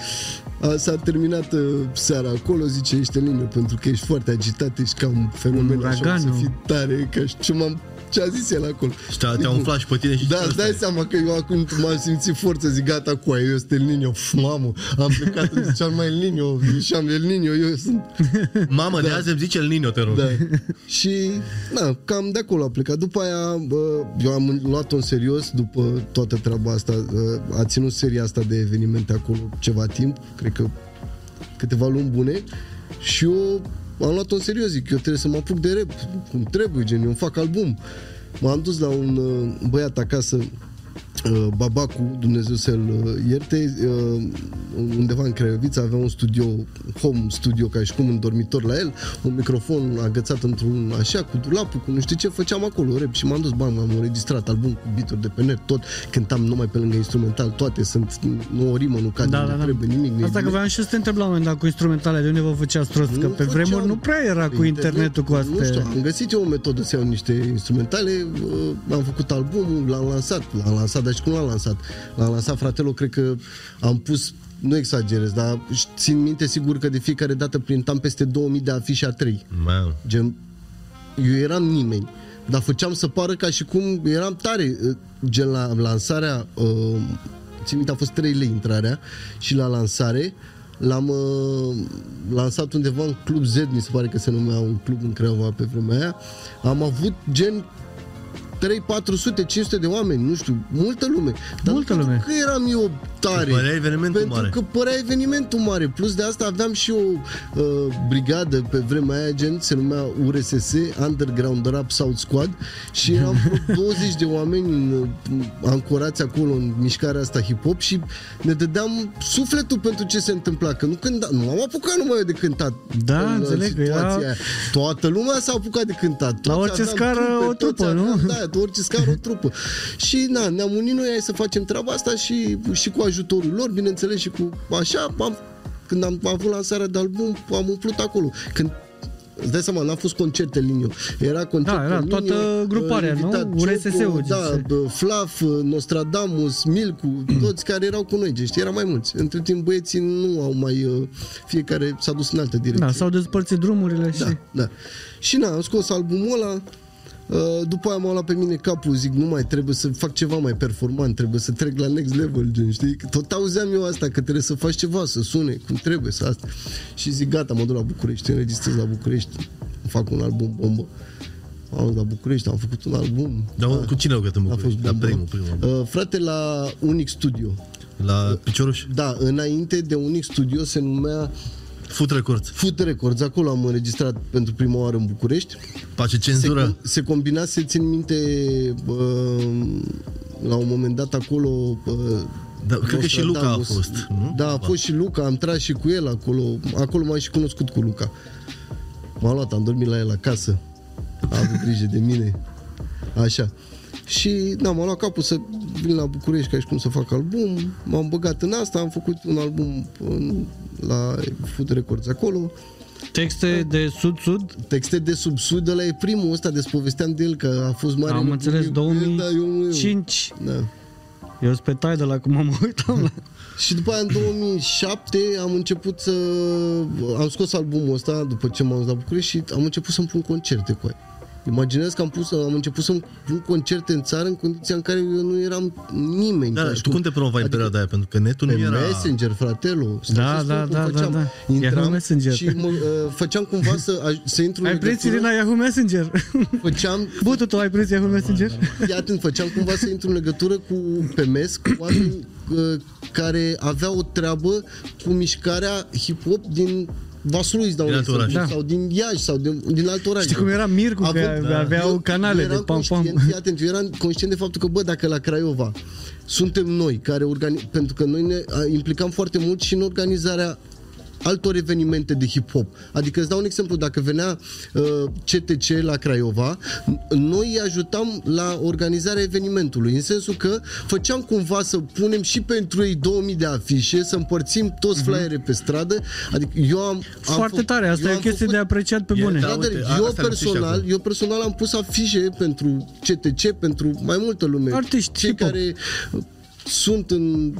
A, s-a terminat uh, seara acolo, zice, ești El Nino, pentru că ești foarte agitat, ești ca un fenomen,
Un
așa, o
uragan,
să
nu?
fii tare, ca și ce m-am ce a zis el acolo.
Și te-a, te-a
Zic,
umflat și pe tine și
da,
ce
îți dai
ăsta e?
seama că eu acum m-am simțit forță, zic gata cu aia, eu sunt El Nino, Uf, mamă, am plecat, îmi ziceam mai El Nino, ziceam El Nino, eu sunt,
Mamă, de azi îmi zice El Nino, te rog.
da. Și, na, cam de acolo a plecat. După aia, bă, eu am luat-o în serios după toată treaba asta, a ținut seria asta de evenimente acolo ceva timp, cred că câteva luni bune, și eu am luat-o în serios, zic, eu trebuie să mă apuc de rap, cum trebuie, gen, eu îmi fac album. M-am dus la un uh, băiat acasă, uh, Babacu, Dumnezeu să-l uh, ierte, uh, undeva în Craiovitz, avea un studio, home studio, ca și cum în dormitor la el, un microfon agățat într-un așa, cu dulapul, cu nu știu ce, făceam acolo rap și m-am dus, bani, m-am înregistrat album cu beat de pe net, tot, cântam numai pe lângă instrumental, toate sunt, nu o rimă, nu cade,
Da,
nu
da, da.
trebuie nimic. nu e
Asta că
nimic.
vreau și să te întreb la un moment dat cu instrumentale, de unde vă făceați rost? Că pe
făceam.
vremuri nu prea era cu
Pe
internetul cu
internet, Nu știu,
astea.
am găsit eu o metodă să iau niște instrumentale, uh, am făcut albumul, l-am lansat, l-am lansat, dar și cum l-am lansat? L-am lansat, fratelo, cred că am pus nu exagerez, dar țin minte sigur că de fiecare dată printam peste 2000 de afișe a 3.
Mamă.
Gen, eu eram nimeni, dar făceam să pară ca și cum eram tare. Uh, Gen la lansarea, uh, țin minte, a fost 3 lei intrarea și la lansare l-am uh, lansat undeva în Club Z, mi se pare că se numea un club în Craiova pe vremea aia. Am avut gen 3, 400, 500 de oameni, nu știu, multă lume. Dar
Multă
nu
lume.
pentru că eram eu tare.
Că părea evenimentul
pentru
mare.
că părea evenimentul mare. Plus de asta aveam și o uh, brigadă pe vremea aia, gen, se numea URSS, Underground Rap South Squad și eram vreo 20 de oameni în, uh, ancorați acolo în mișcarea asta hip-hop și ne dădeam sufletul pentru ce se întâmpla. Că nu, cânta, nu am apucat numai eu de cântat.
Da,
în
înțeleg că
situația
era-
aia. Toată lumea s-a apucat de cântat. Toți
orice
aveam
scară o
toți
trupă, nu?
aveam- Da, de orice scară o trupă. Și na, ne-am unit noi hai să facem treaba asta și, și cu ajutorul lor, bineînțeles, și cu așa, am, când am avut lansarea de album, am umplut acolo. Când Îți dai seama, n-a fost concerte în Linio. Era concert
Da, era
în
toată
Linio,
gruparea,
uh,
nu?
invitat
URSS-ul,
Cioco, Da,
zice.
bă, Flaf, Nostradamus, Milcu, toți care erau cu noi, știi, era mai mulți. Între timp băieții nu au mai, uh, fiecare s-a dus în altă direcție.
Da, s-au despărțit drumurile și...
Da, da. Și na, am scos albumul ăla, uh, după aia m-a luat pe mine capul, zic, nu mai trebuie să fac ceva mai performant, trebuie să trec la next level, gen, știi? Că Tot auzeam eu asta, că trebuie să faci ceva, să sune cum trebuie, să asta. Și zic, gata, mă duc la București, înregistrez la București, fac un album bombă. Am dus la București, am făcut un album.
Dar
Da,
cu cine au gătat în
a fost
București? La
bombă.
primul, primul.
Uh, frate, la Unix Studio.
La Picioruș?
Da, înainte de Unix Studio se numea
Foot Records.
Foot Records, acolo am înregistrat pentru prima oară în București.
Pace
se,
cenzură.
se combina, se țin minte, uh, la un moment dat acolo... Uh,
Da, cred că și Luca a
Nostradamus.
fost, nu?
Da, a fost și Luca, am tras și cu el acolo. Acolo m-am și cunoscut cu Luca. M-a luat, am dormit la el acasă. A avut grijă de mine. Așa. Și da, m-a luat capul să vin la București ca și cum să fac album. M-am băgat în asta, am făcut un album în, la Food Records acolo.
Texte de sud-sud?
Texte de sub sud, ăla e primul ăsta, despovesteam de el că a fost mare.
Am
nebunie
înțeles,
cu el, da, eu, eu,
2005.
Da.
Eu sunt pe tai de la cum mă uitam la...
Și după aia, în 2007, am început să... Am scos albumul ăsta după ce m-am dus la București și am început să-mi pun concerte cu aia. Imaginez că am, pus, am început să-mi pun concerte în țară în condiția în care eu nu eram nimeni.
Da,
ca
și
și
tu cum te promovai în perioada aia? Pentru că netul nu
Pe
era...
Messenger, fratelo. Stai
Da,
să spun
da,
cum
da,
făceam.
da, da.
Intram
Yahoo Messenger.
și mă, uh, făceam cumva să, aj- să intru în
Ai prins
legătură.
Irina Yahoo Messenger?
Făceam,
Butu, tu ai prins Yahoo Messenger?
Fii atent, făceam cumva să intru în legătură cu pe mes cu oameni uh, care avea o treabă cu mișcarea hip-hop din Vaslui, îți dau
Din
un
alt
exemplu,
oraș.
sau din Iași, sau din, din alt oraș.
Știi cum era Mircu, că
Având-
aveau
eu-
canale
eu
de
eram
pam-pam.
conștient, Fii atent, eu eram conștient de faptul că, bă, dacă la Craiova suntem noi, care organi- pentru că noi ne a, implicam foarte mult și în organizarea altor evenimente de hip-hop. Adică îți dau un exemplu, dacă venea uh, CTC la Craiova, n- noi îi ajutam la organizarea evenimentului, în sensul că făceam cumva să punem și pentru ei 2000 de afișe, să împărțim toți flyere pe stradă, adică eu am... am
Mhm. Foarte
făcut-
tare, asta
eu
e o
am
chestie
făcut-
de apreciat pe
E,
bune.
da.
da,
uite,
eu
asta lipsește
personal,
acum.
eu personal am pus afișe pentru CTC, pentru mai multă lume.
Artiști,
Cei
hip-hop.
care uh, sunt în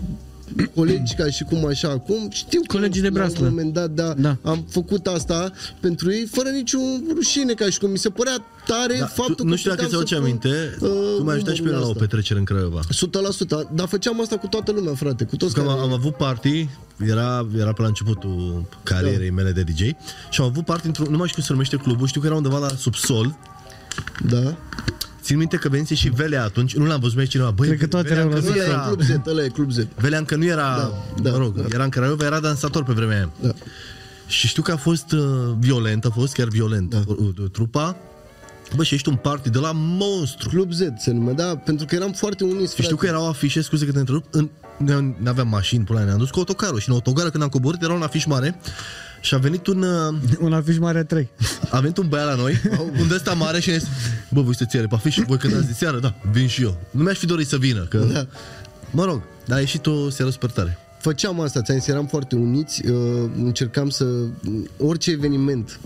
colegi ca și cum așa acum, știu că
Colegii de
la
breaslă.
un moment dat da,
Da.
am făcut asta pentru ei fără niciun rușine, ca și cum mi se părea tare
Da,
faptul
tu,
că
nu știu dacă
puteam
ți-o
să
aduce
pun,
aminte,
uh,
tu m-ai ajutat și pe mine la o
numărul ăsta.
petrecere în Craiova.
100%, dar făceam asta cu toată lumea, frate, cu toți
Că am,
care...
am avut party, era, era pe la începutul carierei mele de DJ și am avut party într-un, nu mai știu cum se numește clubul, știu că era undeva la subsol.
Da.
Țin minte că venise și Velea atunci, nu l-am văzut mai cineva. Băi,
Cred că toate
Velea
erau la
încă nu
Ăla e
era,
Club Z, ăla e Club Z.
Velea încă nu era,
Da, da,
mă rog,
da.
era în Craiova, era dansator pe vremea aia.
Da.
Și știu că a fost uh, violent, a fost chiar violent
Da.
uh, uh, trupa. Bă, și ești un party de la monstru.
Club Z se numea, da, pentru că eram foarte uniți,
Și știu că erau afișe, scuze că te întrerup, în, nu aveam mașini, până la ne-am dus cu autocarul și în autogară când am coborât era un afiș mare și a venit un, uh,
Un afiș mare 3.
a venit un băiat la noi, un de ăsta mare și ne zis, bă, voi sunteți ieri pe afiș, voi cântați de seară? Da, vin și eu. Nu mi-aș fi dorit să vină, că,
Da.
mă rog, dar a ieșit o seară super tare.
făceam asta, ți-am zis, eram foarte uniți, uh, încercam să, orice eveniment,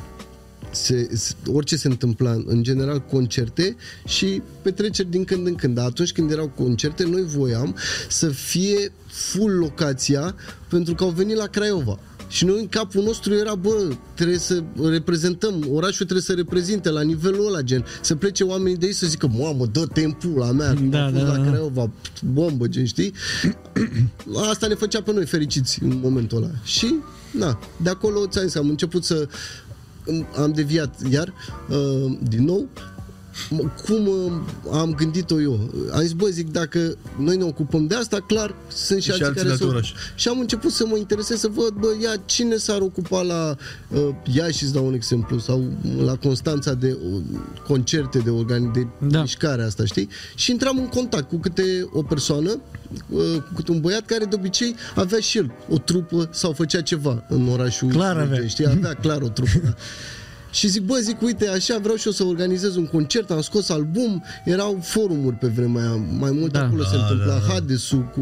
se, se- orice se întâmpla, în general concerte și petreceri din când în când, dar atunci când erau concerte, noi voiam să fie full locația pentru că au venit la Craiova. Și noi în capul nostru era, bă, trebuie să reprezentăm, orașul trebuie să reprezinte la nivelul ăla, gen, să plece oamenii de aici să zică, mamă, dă timpul la mea, cum
Da,
a fost
da,
la
da.
Craiova, bombă, gen, știi? Asta ne făcea pe noi fericiți în momentul ăla. Și, na, de acolo ți-am zis, am început să am deviat iar uh, din nou M- cum uh, am gândit-o eu. Am zis, bă, zic, dacă noi ne ocupăm de asta, clar, sunt și,
Și
alții
alții
care
în
se
alte
ocup-
orașe.
Și am început să mă interesez să văd, bă, ia, cine s-ar ocupa la uh, Iași, îți dau un exemplu, sau la Constanța de uh, concerte, de, organi- de
Da.
da. mișcarea asta, știi? Și intram în contact cu câte o persoană, uh, cu câte un băiat care de obicei avea și el o trupă sau făcea ceva în orașul.
Clar avea.
Giurgiu, Știi? Avea clar o trupă. Da. Și zic, bă, zic, uite, așa vreau și eu să organizez un concert, am scos album, erau forumuri pe vremea aia, mai mult
Da.
acolo se
Da,
întâmpla,
da, da.
Hadesul cu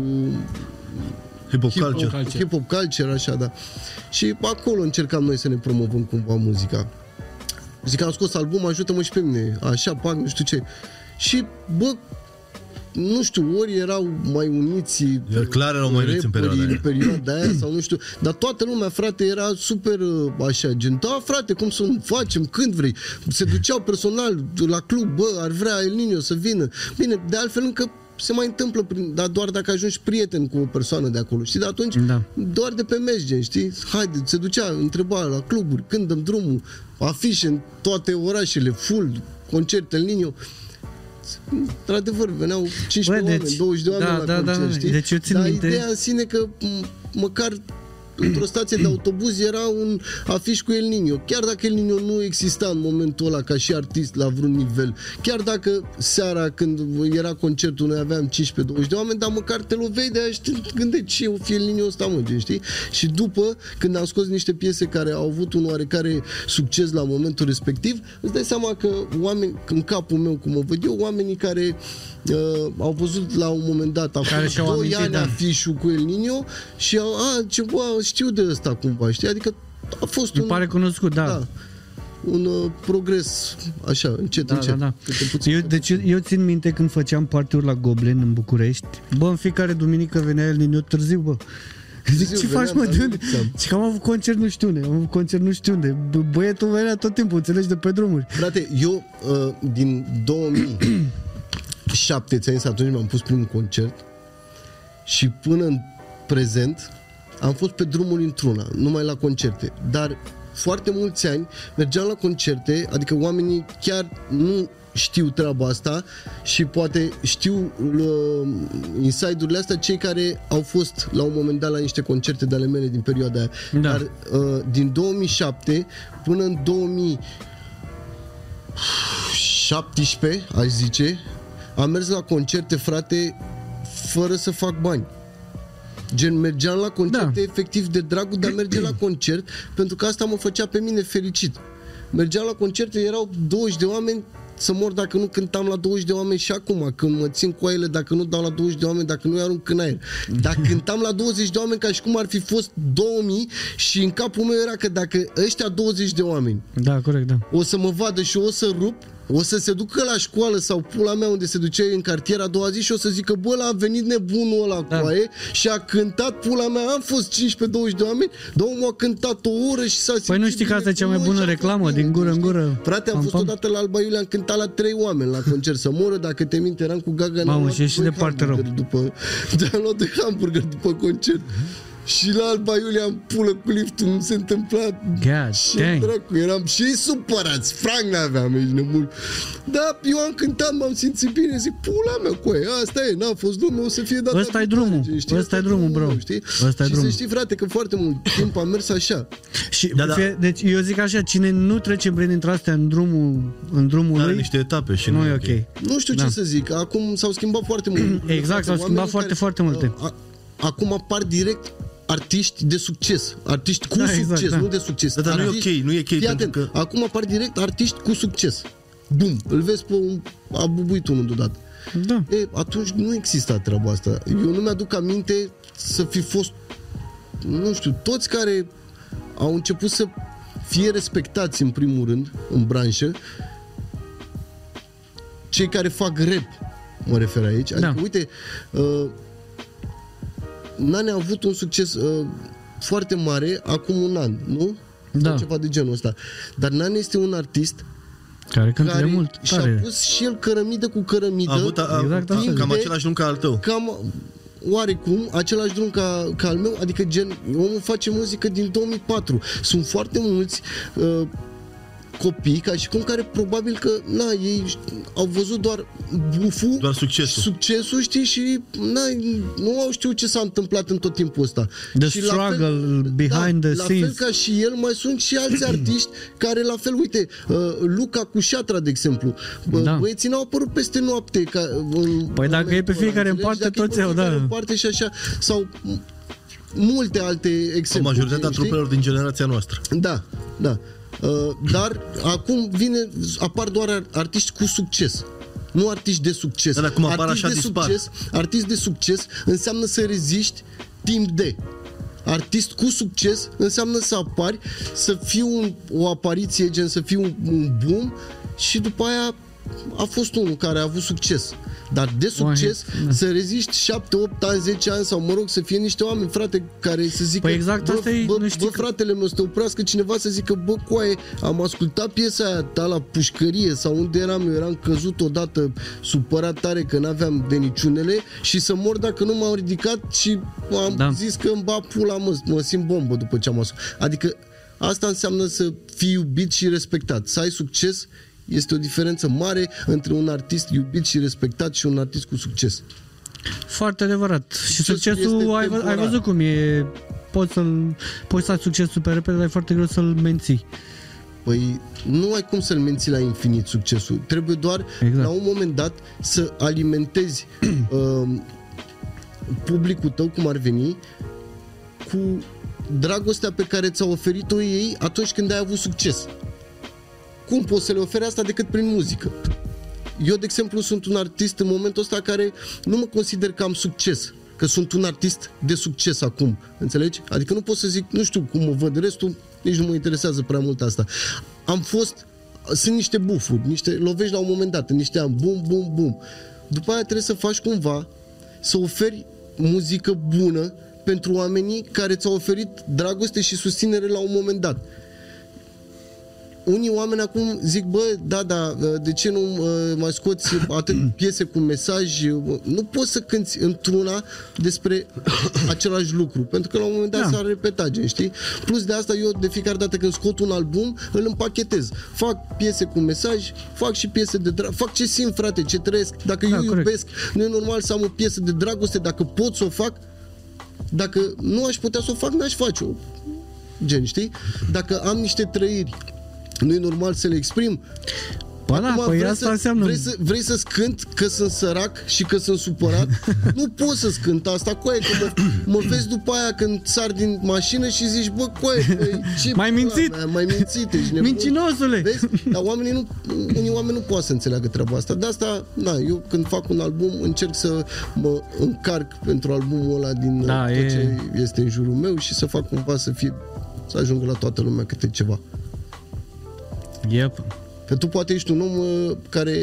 Hip-hop
hip-hop
culture.
culture.
hip-hop culture, așa, da. Și acolo încercam noi să ne promovăm cumva muzica. Zic, am scos album, ajută-mă și pe mine, așa, pac, nu știu ce. Și, bă, nu știu, ori erau mai uniți
Iar clar erau mai uniți în perioada
rapperii
aia.
în perioada aia sau nu știu, dar toată lumea, frate, era super uh, așa, gen, da, frate, cum să facem, când vrei. Se duceau personal la club, bă, ar vrea El Nino să vină. Bine, de altfel încă se mai întâmplă, prin, dar doar dacă ajungi prieten cu o persoană de acolo, știi? Dar atunci,
Da.
doar de pe mers, gen, știi? Haide, se ducea, întreba la cluburi, când dăm drumul, afișe în toate orașele, full, concerte în liniu. Într-adevăr, veneau 15
Bă,
oameni,
deci-
20 de oameni
da,
la
da, da,
concert,
da.
știi?
Deci eu țin
Dar
minte-
ideea în sine că m- măcar într-o stație de autobuz era un afiș cu El Nino. Chiar dacă El Nino nu exista în momentul ăla ca și artist la vreun nivel, chiar dacă seara când era concertul noi aveam 15-20 de oameni, dar măcar te loveai de aia și te gândeai ce o fi El Nino ăsta, mă, gen, știi? Și după, când am scos niște piese care au avut un oarecare succes la momentul respectiv, îți dai seama că oameni, în capul meu, cum o văd eu, oamenii care uh, au văzut la un moment dat acum
Care și-au
2
amintit,
ani
da.
afișul cu El Nino și au, a, ce, bă, știu de ăsta cumva, știi? Adică a fost
Îmi
un,
pare cunoscut, da.
da, un uh, progres, așa, încet,
Da,
încet.
da, da.
Câte puțin,
Eu,
câte
deci eu, eu țin minte când făceam partiuri la Goblen în București. Bă, în fiecare duminică venea el Nino târziu, bă. Zic,
Târziu
ce faci,
veneam,
mă,
dar
de
nu
unde?
lipseam.
Și că am avut concert nu știu unde, am avut concert nu știu unde. Bă, băietul venea tot timpul, înțelegi, de pe drumuri.
Frate, eu uh, din 2007, ți-am zis, atunci m-am pus primul concert și până în prezent am fost pe drumuri într-una, numai la concerte. Dar foarte mulți ani mergeam la concerte, adică oamenii chiar nu știu treaba asta și poate știu uh, inside-urile astea cei care au fost la un moment dat la niște concerte de ale mele din perioada aia.
Da.
Dar uh, din 2007 până în 2017, aș zice, am mers la concerte, frate, fără să fac bani. Gen, mergeam la concerte
Da.
efectiv de dragul de a merge la concert, pentru că asta mă făcea pe mine fericit. Mergeam la concerte, erau 20 de oameni, să mor dacă nu cântam la 20 de oameni și acum, când mă țin cu ele, dacă nu dau la 20 de oameni, dacă nu-i arunc în aer. Dacă cântam la 20 de oameni ca și cum ar fi fost 2000 și în capul meu era că dacă ăștia 20 de oameni
Da, corect, da.
o să mă vadă și o să rup, o să se ducă la școală sau pula mea unde se ducea în cartier a doua zi și o să zică, bă, a venit nebunul ăla
Da.
cu aie și a cântat pula mea, am fost 15-20 de oameni, dar omul a cântat o oră și s-a simțit
Păi nu știi că
bine
asta e cea
cu
mai
noi
bună
și a fost
reclamă,
bine,
din gură în
știi?
gură.
Frate, am
Pam,
fost
pam.
odată la Alba Iulia, am cântat la trei oameni la concert să moră, dacă te minte, eram cu Gaga
Mamă,
ne-am luat
și ești
doi
departe rău.
hamburgeri După, am luat doi hamburger după concert. Și la Alba Iulia am pulă cu liftul, nu se întâmpla
God
și
dang.
dracu, eram și ei supărați, franc n-aveam, ești nebun. Da, eu am cântat, m-am simțit bine, zic, pula mea, coe, asta e, n-a fost lumea, o să fie data
Ăsta e
viitoare,
drumul,
știi?
ăsta e drumul, bro.
meu, Știi?
Ăsta e
și
drumul.
să știi, frate, că foarte mult timp am mers așa.
Și
Da, da.
Fie, deci eu zic așa, cine nu trece prin dintre astea în drumul, în drumul
Are
lui,
niște etape și
nu e ok.
Nu știu
Da.
ce să zic, acum s-au schimbat foarte mult.
Exact, s-au schimbat
Oamenii
foarte, foarte multe.
a- Acum apar direct artiști de succes, artiști cu
Da, exact,
succes,
da.
nu de succes.
Da, dar nu e
Artiști-
ok, nu e ok,
Fii
pentru
atent,
că-
acum apar direct artiști cu succes. Bum, îl vezi pe un, a bubuit unul deodată.
Da.
E, atunci nu exista treaba asta. Eu nu mi-aduc aminte să fi fost, nu știu, toți care au început să fie respectați în primul rând în branșă, cei care fac rap, mă refer aici. Adică,
Da.
uite, uh, Nane a avut un succes uh, foarte mare acum un an, nu?
Da.
Sau ceva de genul ăsta. Dar Nane este un artist
Care cântă de
care
mult,
și-a
tare.
pus și el cărămidă cu cărămidă.
A avut a, a,
Exact
a,
asta.
cam
De-
același drum ca al tău.
cam oarecum același drum ca, ca al meu, adică gen, omul face muzică din 2004. Sunt foarte mulți uh, copii ca și cum care probabil că na, ei au văzut doar buful,
Doar succesul.
succesul știi, și na, nu au știut ce s-a întâmplat în tot timpul ăsta.
The
și la fel-
struggle behind the
la
scenes.
fel ca și el, mai sunt și alți artiști care la fel, uite, uh, Luca cu Șatra, de exemplu. Uh,
Da.
Băieții n-au apărut peste noapte. Ca, în
Păi dacă e pe
momentul ăla,
fiecare în
înțelegi?
parte,
Dacă e pe
toți au,
fiecare
da.
în parte și așa, sau m- multe alte
Sau
exemple.
majoritatea
știi?
trupelor din generația noastră.
Da, da. Uh, dar acum vine, apar doar ar- artiști cu succes. Nu artiști de succes.
Da, dar cum apar
artist
așa,
de
dispar.
succes, artist de succes înseamnă să reziști timp de. Artist cu succes înseamnă să apari, să fii un, o apariție, gen să fii un, un boom și după aia a fost unul care a avut succes. Dar de succes,
da.
să reziști 7, 8 ani, 10 ani sau mă rog să fie niște oameni, frate, care să zică
Păi exact
bă,
asta e,
bă,
nu știi
bă,
că-
fratele meu, să te oprească cineva să zică, bă, coaie, am ascultat piesa aia ta la pușcărie sau unde eram, eu eram căzut odată supărat tare că n-aveam de niciunele și să mor dacă nu m-au ridicat și am
Da.
da. zis că îmi ba pula, mă, mă simt bombă după ce am ascultat. Adică asta înseamnă să fii iubit și respectat. Să ai succes este o diferență mare între un artist iubit și respectat și un artist cu succes.
Foarte adevărat. Și
Succesul
succesul,
este
ai, vă- ai
temporar.
văzut cum e, poți să-l, poți să ai succes super repede, dar e foarte greu să-l menții.
Păi nu ai cum să-l menții la infinit succesul. Trebuie doar
Exact.
la un moment dat să alimentezi uh, publicul tău, cum ar veni, cu dragostea pe care ți-a oferit-o ei atunci când ai avut succes. Cum poți să le oferi asta decât prin muzică? Eu, de exemplu, sunt un artist în momentul ăsta care nu mă consider că am succes. Că sunt un artist de succes acum. Înțelegi? Adică nu pot să zic, nu știu cum mă văd restul, nici nu mă interesează prea mult asta. Am fost, sunt niște bufuri, niște, lovești la un moment dat, în niște ani, bum, bum, bum. După aia trebuie să faci cumva, să oferi muzică bună pentru oamenii care ți-au oferit dragoste și susținere la un moment dat unii oameni acum zic, bă, da, da, de ce nu uh, mai scoți atât piese cu mesaj? Nu poți să cânti într-una despre același lucru, pentru că la un moment dat
Da.
s-ar repeta, gen, știi? Plus de asta, eu de fiecare dată când scot un album, îl împachetez. Fac piese cu mesaj, fac și piese de drag, fac ce simt, frate, ce trăiesc. Dacă
Da,
eu
corect.
iubesc, nu e normal să am o piesă de dragoste, dacă pot să o fac, dacă nu aș putea să o fac, n-aș face-o. Gen, știi? Dacă am niște trăiri, nu e normal să le exprim.
Ba da, păi
vrei
asta
să,
înseamnă...
Vrei, să, vrei să-ți cânt că sunt sărac și că sunt supărat? nu poți să-ți cânt asta, coaie, că mă, mă vezi după aia când sar din mașină și zici, bă, coaie, băi, ce
M-ai
pula
mințit!
Mea, mai mințit, ești nebun.
Mincinosule!
Vezi? Dar oamenii nu, unii oameni nu pot să înțeleagă treaba asta. De asta, na, eu când fac un album încerc să mă încarc pentru albumul ăla din
Da,
tot
e-
ce este în jurul meu și să fac cumva să fie să ajungă la toată lumea câte ceva.
Yep.
Că tu poate ești un om uh, care,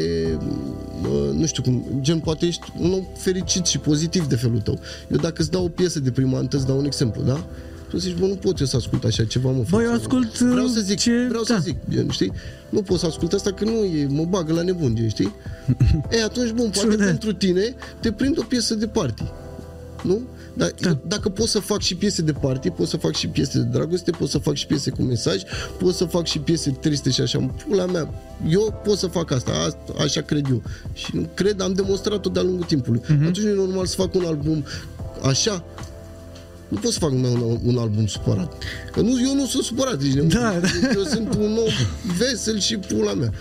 uh, nu știu cum, gen poate ești un om fericit și pozitiv de felul tău. Eu dacă îți dau o piesă de prima dată, îți dau un exemplu, da? Tu zici, bă, nu pot eu să ascult așa ceva, mă.
Bă,
frate.
eu ascult,
Vreau
uh,
să zic,
ce-
vreau
da.
să zic, gen, știi? Nu pot să ascult asta că nu e, mă bagă la nebun, gen, știi? e, atunci, bun, poate
Ciudat.
pentru tine te prind o piesă de party. Nu? Dar
Da.
eu, dacă pot să fac și piese de party, pot să fac și piese de dragoste, pot să fac și piese cu mesaj, pot să fac și piese triste și așa. Pula mea, eu pot să fac asta, asta așa cred eu. Și nu cred, am demonstrat-o de-a lungul timpului.
Mhm.
Uh-huh. Atunci nu e normal să fac un album așa. Nu pot să fac un, un album supărat. Că nu, eu nu sunt supărat, ești nebun.
Da, da.
Eu sunt un om vesel și pula mea.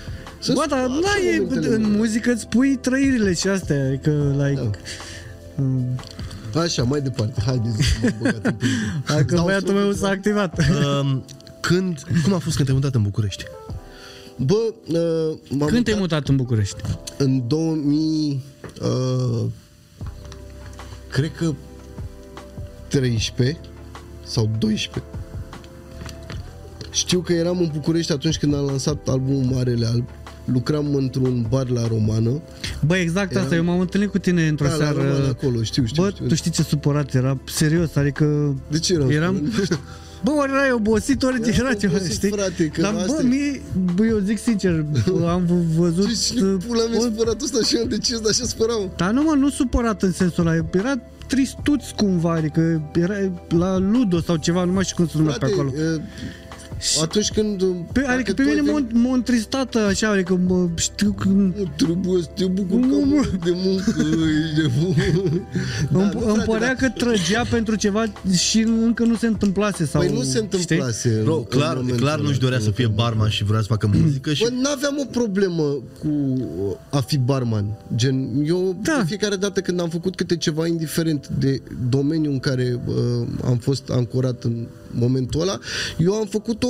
Sunt
Bă, dar
supărat
da,
în
e,
momentele
în
mele.
muzică îți pui trăirile și astea, adică, like...
Da.
um,
Așa, mai departe. Haideți, m-am băgat în pâine.
Hai că
Dau
băiatul
strofe
meu
de
s-a activat.
Um, când, cum a fost când te-ai mutat în București?
Bă, uh, m-am
Când te-ai
mutat
mutat în București?
în 2000... Uh, cred că 13 sau 12. Știu că eram în București atunci când am lansat albumul Marele Alb. Lucram într-un bar la Romană.
Bă, exact asta, eu m-am întâlnit cu tine într-o
Da, la
seară.
Romană acolo, știu, știu,
Bă,
știu.
tu știi ce supărat era? Serios, adică...
De ce eram
Eram...
supărat?
Bă, ori erai obosit, ori
Eram
era ceva,
obosit,
știi?
frate, că
Dar,
asta
bă,
e.
mie, bă, eu zic sincer, am v- văzut...
Și cine pula mea
o-
supărat ăsta și eu de ce dar așa spăram?
Dar nu, mă, nu supărat în sensul ăla, era tristuț cumva, adică era la Ludo sau ceva, nu mai știu cum se numea pe
Frate,
acolo.
Uh, atunci când...
Pe,
dacă
adică pe
tu ai
mine
venit-
m-a, m-a întristat așa, adică mă, știu că
Nu trebuie să te bucur că
Nu, mă.
am de muncă, ești nebun.
da, îmi,
nu,
îmi
frate,
părea
dar-
că trăgea pentru ceva și încă nu se întâmplase sau
Păi nu se întâmplase.
Bro,
în
clar,
momentul
clar
ăla.
nu-și dorea să fie barman și vrea să facă muzică și
Bă, n-aveam o problemă cu a fi barman. Gen, eu
Da.
da. de fiecare dată când am făcut câte ceva indiferent de domeniul în care uh, am fost ancorat în momentul ăla, eu am făcut-o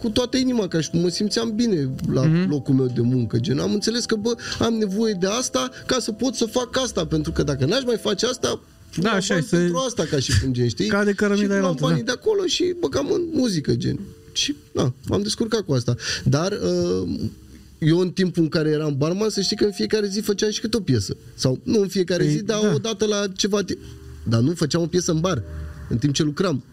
cu toată inima, ca și cum mă simțeam bine la
Mhm.
mm-hmm. locul meu de muncă. Gen, am înțeles că, bă, am nevoie de asta ca să pot să fac asta, pentru că dacă n-aș mai face asta,
Da,
luam
așa
bani
e, să-
pentru asta ca și cum, gen, știi?
Cade cărămida
și
în
luam
altă,
banii
da.
de acolo și băgam în muzică, gen. Și, na, m-am descurcat cu asta. Dar uh, eu în timpul în care eram barman, să știi că în fiecare zi făceam și câte o piesă. Sau nu în fiecare
Păi,
zi, dar
da.
o dată la ceva timp. Dar nu făceam o piesă în bar, în timp ce lucram.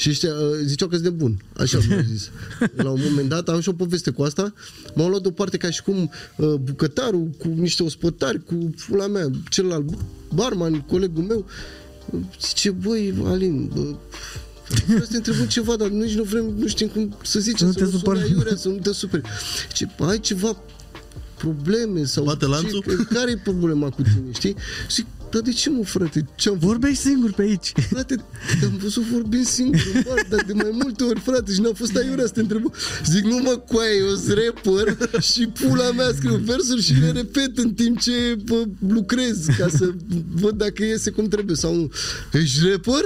Și ăștia, uh, ziceau că sunt de bun. Așa mi-au zis. La un moment dat am și o poveste cu asta. M-au luat deoparte ca și cum uh, bucătarul cu niște ospătari, cu fula mea, celălalt barman, colegul meu. Zice, băi, Alin, bă, Vreau să te întrebăm ceva, dar nici nu vrem, nu știm cum să zicem,
Să nu
să
te
nu
supări.
sune aiurea, să nu te superi. Ce, ai ceva probleme sau
Bate lanțul?
Ce, care e problema cu tine, știi? Zic, dar de ce mă, frate? Ce-am făcut?
Vorbești singur pe aici.
Frate, te-am văzut vorbind singur în bar, dar de mai multe ori, frate, și n-a fost aiurea să te întreb. Zic, nu mă, coaie, eu sunt rapper și pula mea scriu versuri și le repet în timp ce bă, lucrez ca să văd dacă iese cum trebuie sau nu. Ești rapper?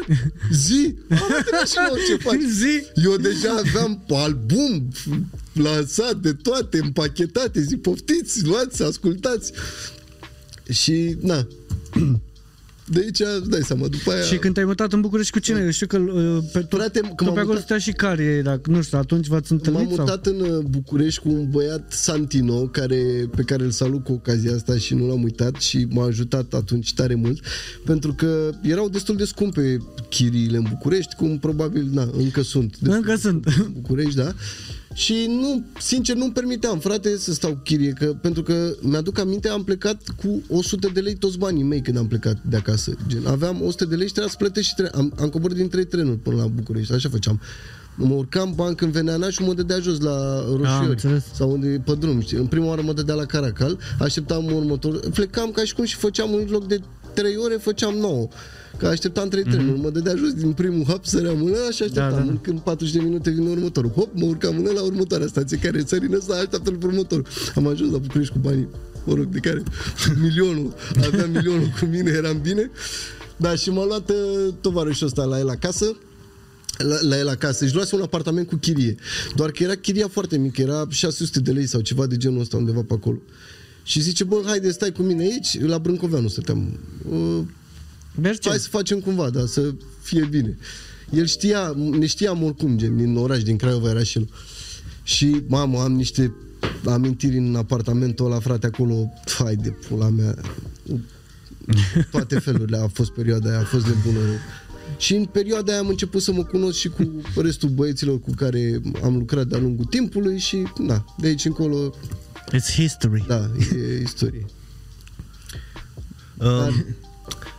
Zi! Arată-mi și mă, ce faci?
Zi!
Eu deja aveam album lansat de toate, împachetate, zic, poftiți, luați, ascultați. Și, na, de aici, îți dai seama, după aia...
Și când te-ai mutat în București cu cine? Eu știu că uh, pe tot,
Frate, când
tot
m-am
pe acolo
mutat-
stătea și care, dacă nu știu, atunci v-ați întâlnit
M-am
sau?
mutat în uh, București cu un băiat Santino care, pe care îl salut cu ocazia asta și nu l-am uitat și m-a ajutat atunci tare mult pentru că erau destul de scumpe chiriile în București cum probabil na, încă sunt destul
Încă
de
sunt.
scumpe în București, da Și nu, sincer, nu-mi permiteam, frate, să stau cu chirie, că, pentru că mi-aduc aminte, am plecat cu 100 de lei toți banii mei când am plecat de acasă. Gen, aveam 100 de lei și trebuia să plătesc și tre- am, am coborât din trei trenuri până la București, așa făceam. Mă urcam banc în Veneana și mă dădea jos la Roșiori
înțeles.
sau unde e pe drum, știi? În prima oară mă dădea la Caracal, așteptam următor, plecam ca și cum și făceam un loc de 3 ore, făceam 9. Că așteptam 3 trenuri, mă dădea jos din primul hop, săream în ăla și așteptam.
Mhm. Da, da, da.
Când 40 de minute vine următorul. Hop, mă urcam în ăla, următoarea stație care sări în ăsta, așteaptă-l pe următorul. Am ajuns la București cu banii, mă rog, de care milionul, aveam milionul cu mine, eram bine. Da, și m-a luat uh, tovarășul ăsta la el acasă, la, la el acasă. Își luase un apartament cu chirie. Doar că era chiria foarte mică, era 600 de lei sau ceva de genul ăsta undeva pe acolo. Și zice, bă, haide, stai cu mine aici, la Brâncoveanu stăteam. Uh,
Merge.
hai să facem cumva, da, să fie bine. El știa, ne știam oricum, gen, din oraș, din Craiova era și el. Și, mamă, am niște amintiri în apartamentul ăla, frate, acolo, hai de pula mea. Toate felurile a fost perioada aia, a fost nebună. rău. Și în perioada aia am început să mă cunosc și cu restul băieților cu care am lucrat de-a lungul timpului și, na, de aici încolo,
It's history.
da, e istorie.
Um,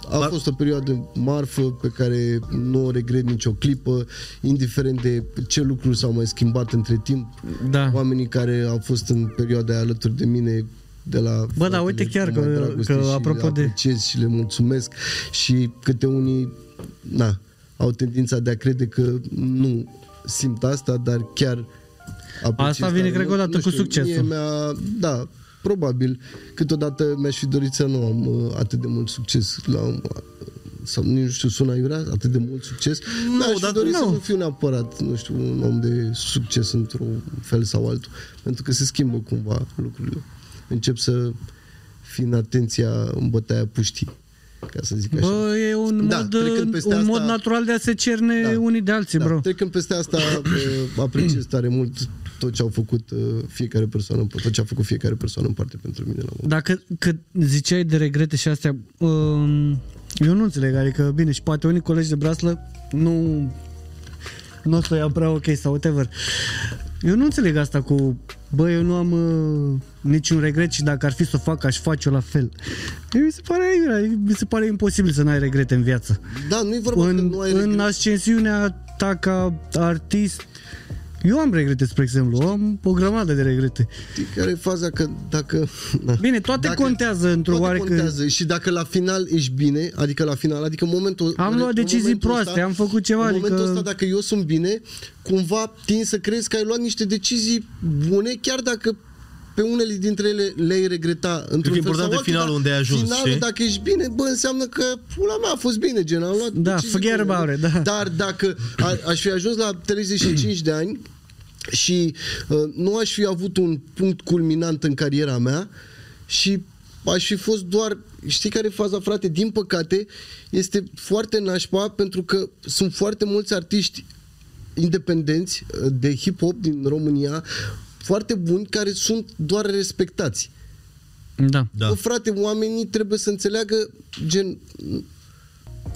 A
Dar-
fost o perioadă marfă pe care nu o regret nicio clipă, indiferent de ce lucruri s-au mai schimbat între timp.
Da.
Oamenii care au fost în perioada aia alături de mine de la
Bă, da,
fratele
uite chiar
cu mai
că-
dragoste
că
și
apropo
le
de-
apreciez și le mulțumesc și câte unii na, au tendința de a crede că nu simt asta, dar chiar apreciez
Asta vine,
tare
cred că
mult.
odată
Nu
cu
știu,
succesul.
Mie mi-a, da, probabil. Câteodată mi-aș fi dorit să nu am uh, atât de mult succes la un, sau nici nu știu, sună iurea, atât de mult succes. Nu, Mi-aș
dar
fi dorit
nu.
să nu fiu neapărat, nu știu, un om de succes într-un fel sau altul. Pentru că se schimbă cumva lucrurile. Încep să fii în atenția în bătaia puștii, ca să zic așa.
Bă, e un,
Da,
mod,
trecând peste
un
asta-
mod natural de a se cerne
Da.
unii de alții,
Da,
bro.
trecând peste asta, uh, apreciez tare mult tot ce au făcut uh, fiecare persoană, tot ce a făcut fiecare persoană în parte pentru mine la un moment.
Dacă că ziceai de regrete și astea, um, eu nu înțeleg, adică bine, și poate unii colegi de braslă nu nu o să o iau prea ok sau whatever. Eu nu înțeleg asta cu bă, eu nu am uh, niciun regret și dacă ar fi să o fac, aș face-o la fel. Mi se pare, mi se pare imposibil să n-ai regrete în viață.
Da, nu e vorba că
În,
nu ai
în
regret.
ascensiunea ta ca artist, eu am regrete, spre exemplu, am o grămadă de regrete.
Știi care e faza? Că dacă... Na.
Bine, toate contează într-o
toate
oarecare-
contează și dacă la final ești bine, adică la final, adică în momentul...
Am
în-
luat
în
decizii
momentul
proaste, am făcut ceva,
În momentul
adică-
ăsta, dacă eu sunt bine, cumva tin să crezi că ai luat niște decizii bune, chiar dacă pe unele dintre ele le-ai regreta într-un
că e
fel
important
sau
de
altul,
finalul
dar
unde ai ajuns,
Finalul,
știi?
dacă ești bine, bă, înseamnă că pula mea a fost bine, gen, am luat
Da,
decizii
forget
bune.
about it, da.
Dar dacă a, aș fi ajuns la 35 de ani și uh, nu aș fi avut un punct culminant în cariera mea și aș fi fost doar, știi care e faza, frate? Din păcate, este foarte nașpa pentru că sunt foarte mulți artiști independenți uh, de hip-hop din România foarte buni care sunt doar respectați.
Da.
Da.
Bă, frate, oamenii trebuie să înțeleagă gen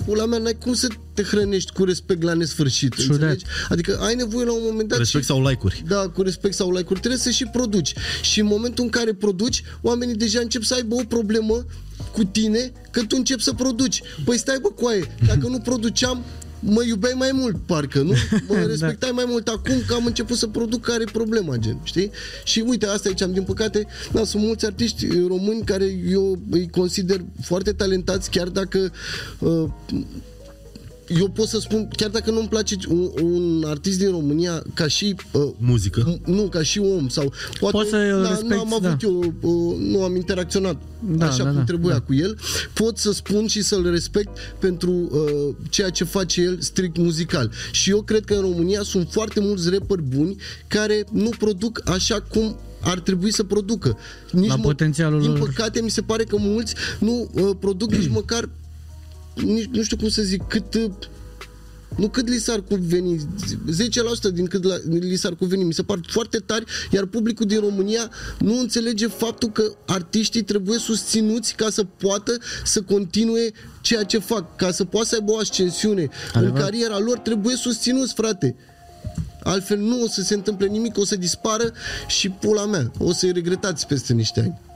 pula mea, n-ai cum să te hrănești cu respect la nesfârșit,
True
înțelegi? Adică ai nevoie la un moment dat
Respect
și,
sau like-uri.
da, cu respect sau like-uri, trebuie să și produci. Și în momentul în care produci, oamenii deja încep să aibă o problemă cu tine, că tu începi să produci. Păi stai bă, coaie, dacă nu produceam, mă iubeai mai mult, parcă, nu? Mă
Da.
respectai mai mult acum că am început să produc care e problema, gen, știi? Și uite, asta aici am, din păcate, da, sunt mulți artiști eh, români care eu îi consider foarte talentați, chiar dacă uh, eu pot să spun, chiar dacă nu-mi place un, un artist din România ca și uh,
Muzică.
m- nu, ca și om sau poate
Poți să-i
da,
respecti,
nu am avut
da.
eu, uh, nu am interacționat
Da,
așa
da,
cum
da,
trebuia
da.
cu el, pot să spun și să-l respect pentru uh, ceea ce face el strict muzical. Și eu cred că în România sunt foarte mulți rapperi buni care nu produc așa cum ar trebui să producă. Nici
La potențialul
Din
lor.
păcate, mi se pare că mulți nu uh, produc nici măcar nici, nu știu cum să zic, cât uh, nu cât li s-ar cuveni, 10% din cât la, li s-ar cuveni, mi se par foarte tari, iar publicul din România nu înțelege faptul că artiștii trebuie susținuți ca să poată să continue ceea ce fac, ca să poată să aibă o ascensiune în
Adevărat.
cariera lor, trebuie susținuți, frate. Altfel nu o să se întâmple nimic, o să dispară și pula mea. O să-i regretați peste niște ani.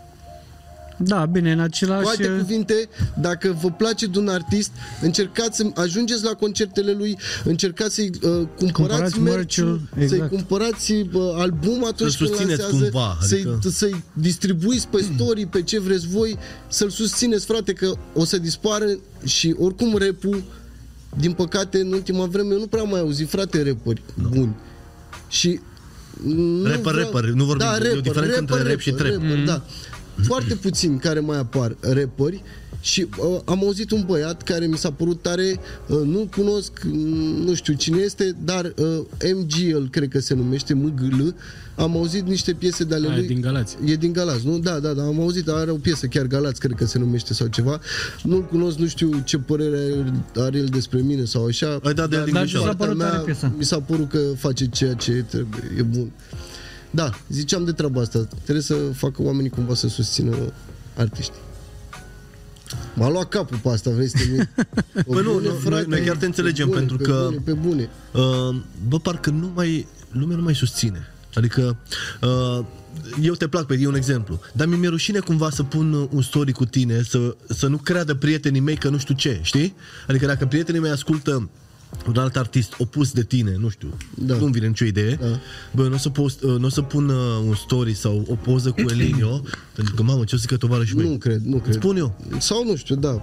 Da, bine, în
Cu
același...
alte cuvinte, dacă vă place de un artist, încercați să ajungeți la concertele lui, încercați să-i uh, cumpărați
Cumpărați
merch-ul,
merch-ul,
să-i
exact.
cumpărați uh, album atunci
Să-l
când
susțineți
lansează,
cumva,
să-i,
adică-
să-i distribuiți pe story, pe ce vreți voi, să-l susțineți, frate, că o să dispară și oricum rap din păcate, în ultima vreme, eu nu prea am mai auzit, frate, rapări buni. Și nu
Rapper, rapper, nu vorbim-
da,
e o
rapper,
diferență
rapper,
între rap și
rapper,
trap.
rapper, da. Foarte puțini care mai apar rapperi și uh, am auzit un băiat care mi s-a părut tare, uh, nu cunosc, mm, nu știu cine este, dar uh, MGL, cred că se numește, MGL, am auzit niște piese de ale
Aia
lui.
e din Galați.
E din Galați, nu? Da, da, da, am auzit, are o piesă, chiar Galați, cred că se numește sau ceva. Nu-l cunosc, nu știu ce părere are el despre mine sau așa.
Ai dat de el din
Dar
greșeală.
ți s-a părut
Partea
tare piesa?
Mi s-a părut că face ceea ce trebuie, e bun. Da, ziceam de treaba asta. Trebuie să facă oamenii cumva să susțină artiștii. M-a luat capul pe asta, vrei să te
Păi nu, nu, noi- noi chiar te înțelegem,
pe bune,
pentru
pe
că-
Bune, pe bune.
Uh, bă, parcă nu mai, lumea nu mai susține. Adică, uh, eu te plac pe e un exemplu, dar mi-e rușine cumva să pun un story cu tine, să, să nu creadă prietenii mei că nu știu ce, știi? Adică dacă prietenii mei ascultă un alt artist opus de tine, nu știu,
Da.
nu-mi vine nicio idee,
Da.
bă, nu o să, post, uh, n-o să pun uh, un story sau o poză cu Elinio, pentru că, mamă, ce o să zică tovarășii mei?
Nu cred, nu cred.
Spun eu.
Sau nu știu, da,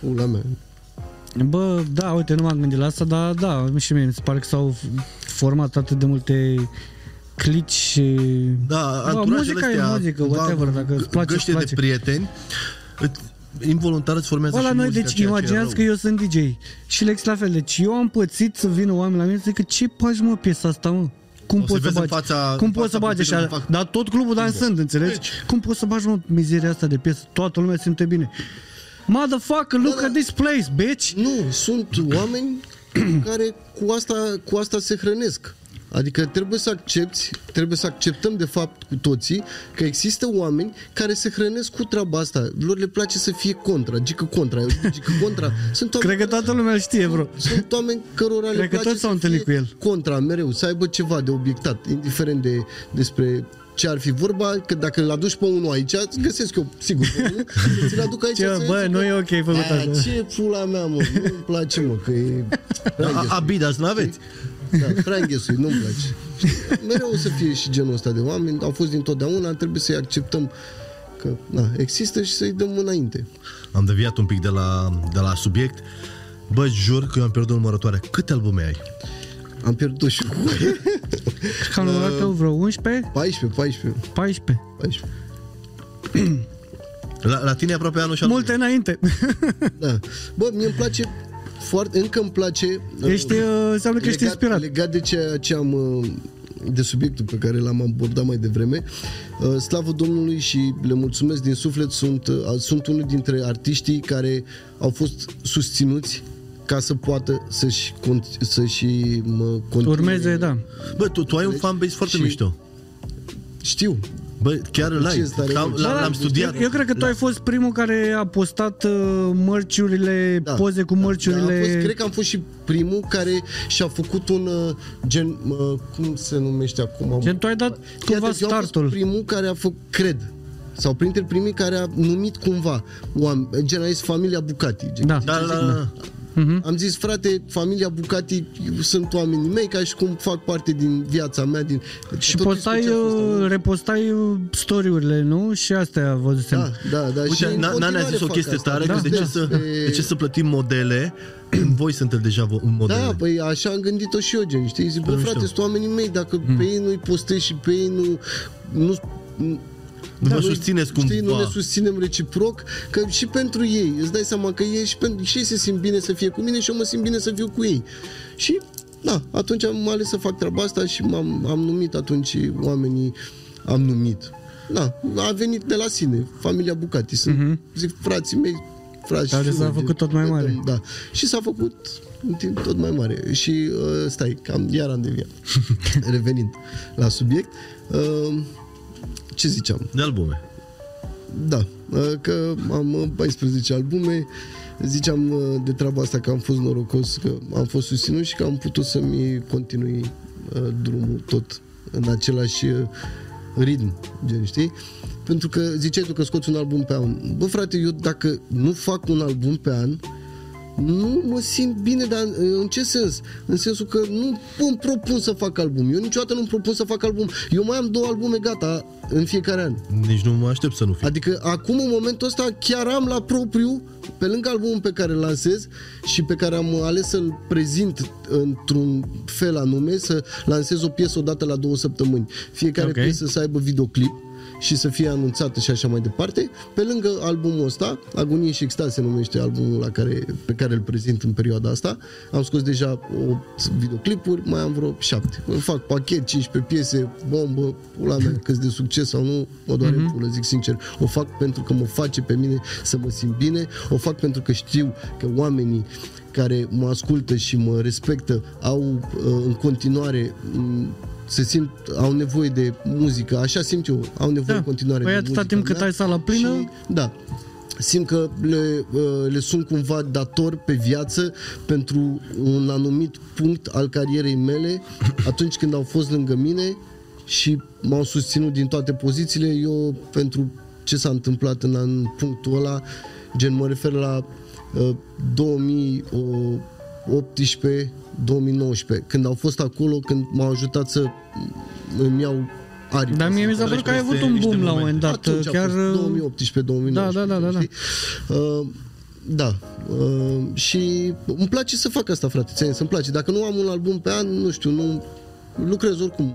pula mea.
Bă, da, uite, nu m-am gândit la asta, dar da, și mie mi se pare că s-au format atât de multe clici și...
Da,
Bă,
anturajele
muzica e
astea,
muzică,
cumva,
whatever, dacă îți place,
găște
îți
de
place.
prieteni, îți- involuntar îți formează
Bă,
și
la noi,
muzica,
deci
ceea ce e
imaginați
rău.
că eu sunt DJ și Lex la fel, deci eu am pățit să vină oameni la mine să zică ce faci mă piesa asta mă? Cum
O să
poți să
vezi în
bagi?
fața-
cum
în
poți să
fața
bagi așa?
puterilor, fac-
Dar tot clubul dansând, înțelegi?
Deci-
Cum poți să bagi mă mizeria asta de piesă? Toată lumea simte bine. Motherfucker, look
Da,
at this place, bitch!
Nu, sunt oameni care cu asta, cu asta se hrănesc. Adică trebuie să accepti, trebuie să acceptăm de fapt cu toții că există oameni care se hrănesc cu treaba asta. Lor le place să fie contra, gică contra, eu zic gică contra. Sunt oameni
Cred că toată lumea îl știe, bro.
sunt oameni cărora le
Cred că
place
toți s-au
să
întâlnit
fie
cu el.
Contra, mereu, să aibă ceva de obiectat, indiferent de, despre ce ar fi vorba, că dacă îl aduci pe unul aici, îți găsesc eu, sigur, pe unul, să ți-l aduc aici.
Ce,
să
bă,
zică,
nu e ok făcut
"Aia,
asta."
Ce pula mea, mă, nu-mi place, mă, că e...
A- Abidas, nu aveți?
Da, prea înghesuit, nu-mi place. Mereu o să fie și genul ăsta de oameni, au fost dintotdeauna, trebuie să-i acceptăm că na, există și să-i dăm înainte.
Am deviat un pic de la, de la subiect. Bă, jur că eu am pierdut numărătoare. Câte albume ai?
Am pierdut și cu
Cam numărat eu vreo 11,
14, 14,
14.
14.
La, la tine e aproape anul și
Multe înainte.
Da. Bă, mie îmi place foarte, încă îmi place
Ești, uh, înseamnă că ești
legat,
inspirat.
legat de ceea ce am uh, de subiectul pe care l-am abordat mai devreme uh, slavă Domnului și le mulțumesc din suflet sunt, uh, sunt unul dintre artiștii care au fost susținuți ca să poată să-și, cont- să-și mă continue.
Urmeze, da.
Bă, tu, tu ai un fanbase foarte
și-
mișto.
Știu.
Bă, chiar îl ai.
Ce stare
L-am,
mișto.
l-am,
Da,
l-am studiat.
Eu, eu cred că tu ai fost primul care a postat uh, mărciurile,
Da.
poze cu
Da,
mărciurile.
am fost, cred că am fost și primul care și-a făcut un uh, gen, uh, cum se numește acum?
Gen, tu ai dat
Fii
cumva
atent, eu am fost
startul.
primul care a făcut, cred, sau printre primii care a numit cumva oameni, gen a zis familia Bucati. Gen,
Da.
Da, da, da.
Am zis, frate, familia Bucati sunt oamenii mei, ca și cum fac parte din viața mea. Din,
Și
tot
postai,
discuția asta,
uh,
nu?
repostai uh, story-urile, nu? Și astea văzusem.
Da, da, da. și
Uite,
în
Na- Nana a
continuare
zis o
fac
chestie
asta.
tare,
Da,
că de, ce
da.
să,
E-
de ce să plătim modele când voi sunteți deja vo- modele?
Da, păi așa am gândit-o și eu, gen, știi? Zic, bă,
Păi,
frate,
mișto.
sunt oamenii mei, dacă pe ei nu-i postezi și pe ei nu... nu
Nu vă
noi,
susțineți
Știi, nu
cumva.
ne susținem reciproc, că și pentru ei, îți dai seama că ei și, pentru, și ei se simt bine să fie cu mine și eu mă simt bine să fiu cu ei. Și, da, atunci am ales să fac treaba asta și m-am, am numit atunci oamenii, am numit. Da, a venit de la sine, familia Bucati, sunt, uh-huh. zic, frații mei, frați
Care
și
s-a
fiuri,
făcut tot mai
ne
mare.
dăm- Da, și s-a făcut în timp tot mai mare. Și uh, stai, cam iar am deviat. Revenind la subiect, uh, ce ziceam?
De albume.
Da, uh, că am uh, 14 albume, ziceam uh, de treaba asta că am fost norocos, că am fost susținut și că am putut să-mi continui uh, drumul tot în același uh, ritm, gen, știi? Pentru că ziceai tu că scoți un album pe an. Bă, frate, eu dacă nu fac un album pe an, nu mă simt bine, dar uh, în ce sens? În sensul că nu îmi propun să fac album. Eu niciodată nu îmi propun să fac album. Eu mai am două albume gata în fiecare an.
Nici nu mă aștept să nu fie.
Adică acum, în momentul ăsta, chiar am la propriu, pe lângă albumul pe care îl lansez și pe care am ales să-l prezint într-un fel anume, să lansez o piesă odată la două săptămâni. Fiecare
Ok.
piesă să aibă videoclip și să fie anunțată și așa mai departe. Pe lângă albumul ăsta, Agonie și Extaz se numește albumul la care, pe care îl prezint în perioada asta. Am scos deja 8 videoclipuri, mai am vreo 7. Îmi fac pachet, 15 piese, bombă, pula mea, că de succes sau nu, mă doare mm-hmm. pulă, zic sincer. O fac pentru că mă face pe mine să mă simt bine, o fac pentru că știu că oamenii care mă ascultă și mă respectă au uh, în continuare m, se simt, au nevoie de muzică, așa simt eu, au nevoie
Da.
în continuare
Păi
de
atâta
muzica
timp cât
mea
ai sala plină-
și, da, simt că le, uh, le sunt cumva dator pe viață pentru un anumit punct al carierei mele atunci când au fost lângă mine și m-au susținut din toate pozițiile, eu pentru ce s-a întâmplat în, în punctul ăla, gen mă refer la uh, 2018 2019, când au fost acolo, când m-au ajutat să îmi iau aripi.
Dar mie mi s-a
Treci
părut că ai
peste
avut un
niște
boom la un moment
momente.
dat.
Atunci
chiar...
a fost 2018-2019.
Da, da, da, da, da.
știi? Uh, da. Uh, și îmi place să fac asta, frate. Ți-am zis, îmi place. Dacă nu am un album pe an, nu știu, nu lucrez oricum.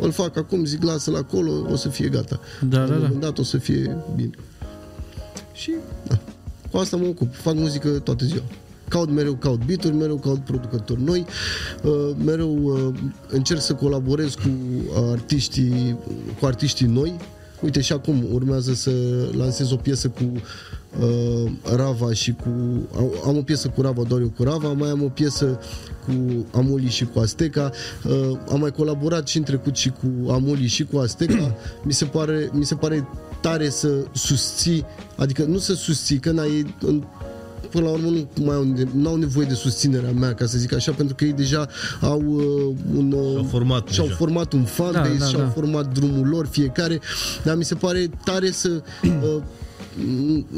Îl fac acum, zic, lasă-l acolo, o să fie gata.
Da,
La un
da, da.
moment dat o să fie bine. Și, da. Cu asta mă ocup. Fac muzică toată ziua. Caut mereu, caut beat mereu caut producători noi, uh, mereu uh, încerc să colaborez cu artiștii, cu artiștii noi. Uite și acum urmează să lansez o piesă cu uh, Rava și cu... Am, am o piesă cu Rava, doar eu cu Rava, mai am o piesă cu Amuli și cu Azteca. Uh, am mai colaborat și în trecut și cu Amuli și cu Azteca. mi, se pare, mi se pare tare să susții, adică nu să susții, că n-ai în, până la urmă nu mai au, nu au nevoie de susținerea mea, ca să zic așa, pentru că ei deja au uh, un... Uh,
Și-au format
și-au
deja.
format un fanbase,
Da, da,
și-au
da.
format drumul lor fiecare, dar mi se pare tare să... Uh,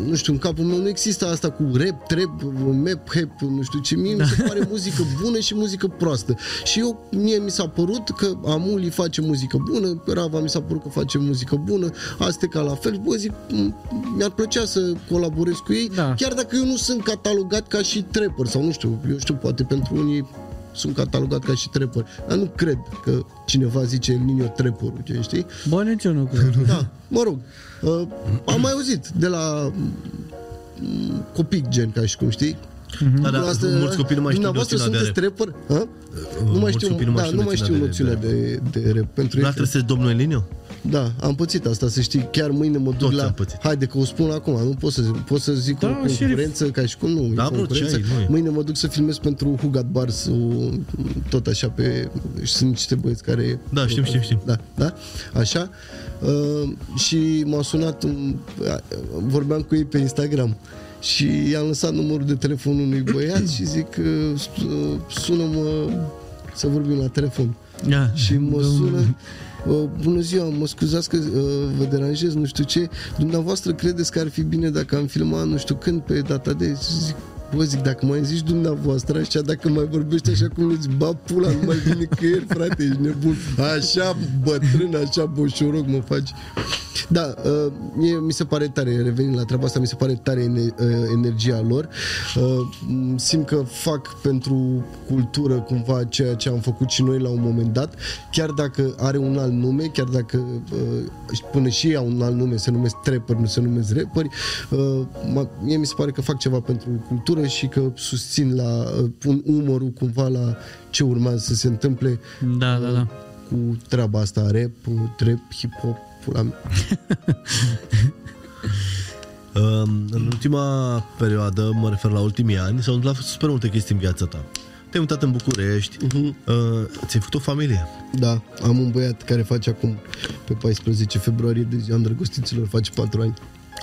nu știu, în capul meu nu există asta cu rap, trap, map, hap, nu știu ce, mie mi se pare muzică bună și muzică proastă. Și eu, mie mi s-a părut că Amuli face muzică bună, Rava mi s-a părut că face muzică bună, Azteca la fel, bă, zic, m- mi-ar plăcea să colaborez cu ei,
Da.
chiar dacă eu nu sunt catalogat ca și trapper, sau nu știu, eu știu, poate pentru unii sunt catalogat ca și trapper, dar nu cred că cineva zice El Nino trapperul, ce știi?
Bă, nici eu nu cred.
Da, mă rog. Uh, am mai auzit de la mm, copii gen, ca și cum știi.
Da, da,
Asta-
mulți copii nu mai știu
Dumneavoastră
noțiunea de
sunteți
rap.
trapper? Ha? Nu mai
mulți
știu,
copii nu mai
da,
știu
nu mai știu
noțiunea
noțiunea
de-
de, de, rap. Pentru
Nu
ei,
trebuie să domnul Elinio?
Da, am pățit asta, să știi, chiar mâine mă duc
Toți
la...
am pățit.
Haide că o spun acum, nu pot să, pot să zic
Da,
o
și-
concurență, ca și cum nu,
Da,
e
bro,
concurență.
ce ai, nu e.
Mâine mă duc să filmez pentru Hugat Bars, o, tot așa pe... și Sunt niște băieți care...
Da, știm, știm, știm.
Da, da, așa. Uh, și m-a sunat, un, vorbeam cu ei pe Instagram și i-am lăsat numărul de telefon unui băiat și zic, uh, sună-mă să vorbim la telefon.
Da.
Și mă
Domnul-
sună uh, Bună ziua, mă scuzați că uh, vă deranjez, nu știu ce. Dumneavoastră credeți că ar fi bine dacă am filmat nu știu când pe data de Și zic, Bă, zic, dacă mai zici dumneavoastră așa, dacă mai vorbești așa cum îți ba pula, nu mai vine nicăieri, frate, ești nebun. Așa bătrân, așa boșoroc mă faci. Da, uh, mie, mi se pare tare, revenind la treaba asta, mi se pare tare ene, uh, energia lor. Uh, m- simt că fac pentru cultură cumva ceea ce am făcut și noi la un moment dat, chiar dacă are un alt nume, chiar dacă uh, până și ei au un alt nume, se numesc trapper, nu se numesc rapperi, uh, ma- mie mi se pare că fac ceva pentru cultură și că susțin la, uh, pun umorul cumva la ce urmează să se întâmple
Da, da, da.
cu treaba asta, rap, trap, hip-hop, pula mea.
Um, În ultima perioadă, mă refer la ultimii ani, s-au întâmplat super multe chestii în viața ta. Te-ai mutat în București, uh, ți-ai făcut o familie.
Da, am un băiat care face acum pe 14 februarie de ziua îndrăgostiților, face 4 ani.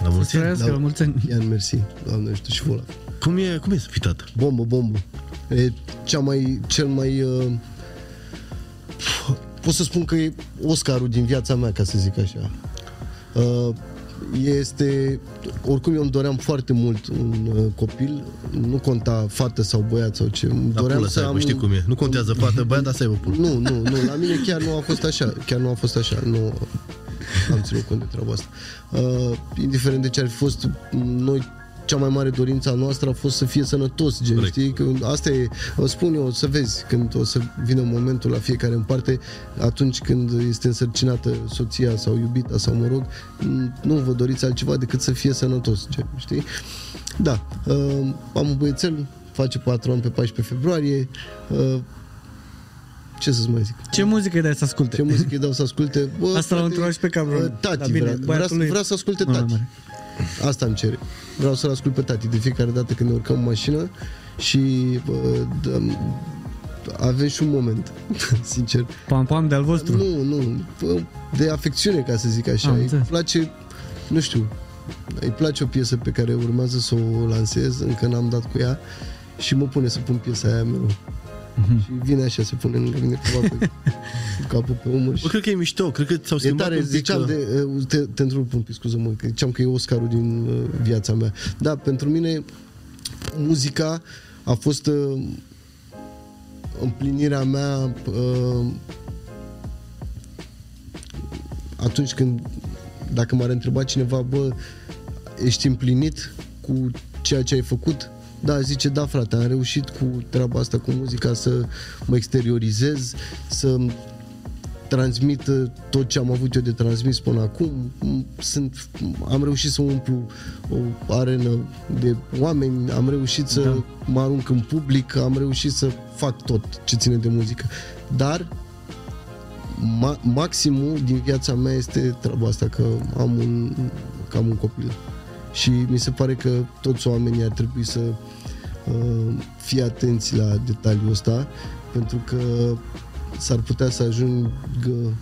La mulți
Să
ani.
trăiască la mulți ani.
Ian, mersi, doamne, ajută și vola.
Cum e, cum e să fii tată?
Bombă, bombă. E cea mai, cel mai uh, pot să spun că e Oscarul din viața mea, ca să zic așa. Uh, este, oricum eu îmi doream foarte mult un uh, copil, nu conta fată sau băiat sau ce, îmi
La
doream
pulă
să
să aibă,
am
știi
un-
cum e. Nu contează fată, băiat, dar să aibă pulă.
nu, nu, nu, la mine chiar nu a fost așa, chiar nu a fost așa, nu am ținut cont de treaba asta. Uh, indiferent de ce ar fi fost, noi cea mai mare dorință a noastră a fost să fie sănătos, gen,
Corect.
știi? Că asta e, o spun eu, o să vezi, când o să vină momentul la fiecare în parte, atunci când este însărcinată soția sau iubita sau mă rog, nu vă doriți altceva decât să fie sănătos, gen, știi? Da, uh, am un băiețel, face 4 ani pe 14 februarie, uh, ce să-ți mai zic?
Ce muzică îi dai să asculte?
Ce muzică îi dau să asculte? Bă,
Asta l-am
frate,
întrebat și pe Cameron.
uh, Tati,
Da, bine,
vrea, vrea,
băiatul lui-
vrea să asculte
Nu,
tati.
mai mare.
Asta îmi cere. Vreau să-l ascult pe tati de fiecare dată când ne urcăm în mașină și bă, dăm, avem și un moment, sincer.
Pam, pam de-al vostru.
Nu, nu, bă, de afecțiune, ca să zic așa.
Am
Îi
înțeles.
place, nu știu, îi place o piesă pe care urmează să o lansez, încă n-am dat cu ea și mă pune să pun piesa aia mereu.
Mhm.
Și vine așa, se pune lângă mine cumva pe cu capul pe umăr și
Bă, cred că e mișto, cred că ți-au
E
schimbat
tare,
un pic,
ziceam
uh,
de, uh, te, te întrerup un pic, scuză-mă, că ziceam că e Oscarul din uh, viața mea. Da, pentru mine muzica a fost uh, împlinirea mea uh, atunci când, dacă m-ar întreba cineva, bă, ești împlinit cu ceea ce ai făcut? Da, zice, da frate, am reușit cu treaba asta, cu muzica, să mă exteriorizez, să transmit uh, tot ce am avut eu de transmis până acum. M- Sunt, am reușit să umplu o arenă de oameni, am reușit să
Da.
mă arunc în public, am reușit să fac tot ce ține de muzică. Dar ma- maximul din viața mea este treaba asta, că am un, că am un copil. Și mi se pare că toți oamenii ar trebui să uh, fie atenți la detaliul ăsta, pentru că s-ar putea să ajungă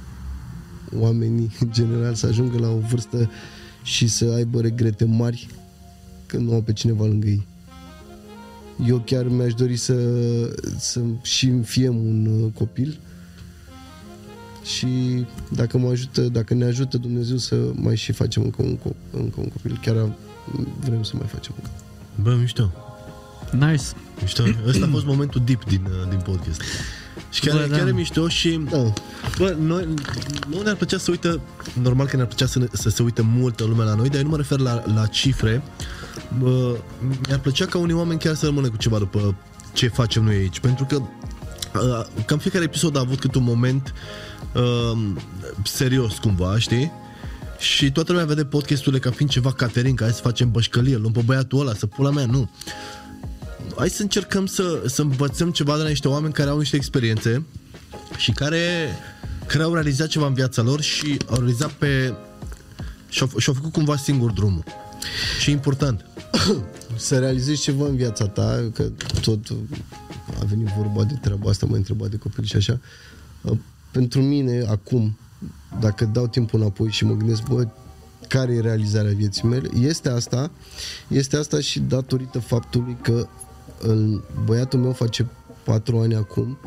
oamenii în general să ajungă la o vârstă și să aibă regrete mari că nu au pe cineva lângă ei. Eu chiar mi-aș dori să, să și îmi fiem un uh, copil și dacă mă ajută, dacă ne ajută Dumnezeu să mai și facem încă un, co- încă un copil, chiar am- vrem să mai facem încă.
Bă, mișto.
Nice.
Mișto. Ăsta a fost momentul deep din, uh, din podcast. Și chiar,
Bă, da.
chiar e mișto și
Da,
Bă, noi, nu ne-ar plăcea să uită, normal că ne-ar plăcea să, ne, să se uite multă lume la noi, dar eu nu mă refer la, la cifre. Bă, mi-ar plăcea ca unii oameni chiar să rămână cu ceva după ce facem noi aici, pentru că uh, cam fiecare episod a avut câte un moment uh, serios cumva, știi? Și toată lumea vede podcasturile ca fiind ceva Caterin, ca hai să facem bășcălie, luăm pe băiatul ăla, să pula mea, nu. Hai să încercăm să, să învățăm ceva de la niște oameni care au niște experiențe și care, care au realizat ceva în viața lor și au realizat pe... și-au, și-au făcut cumva singur drumul. Și e important.
să realizezi ceva în viața ta, că tot a venit vorba de treaba asta, m-a întrebat de copil și așa. Uh, Pentru mine, acum, dacă dau timpul înapoi și mă gândesc, bă, care e realizarea vieții mele, este asta, este asta și datorită faptului că în, băiatul meu face patru ani acum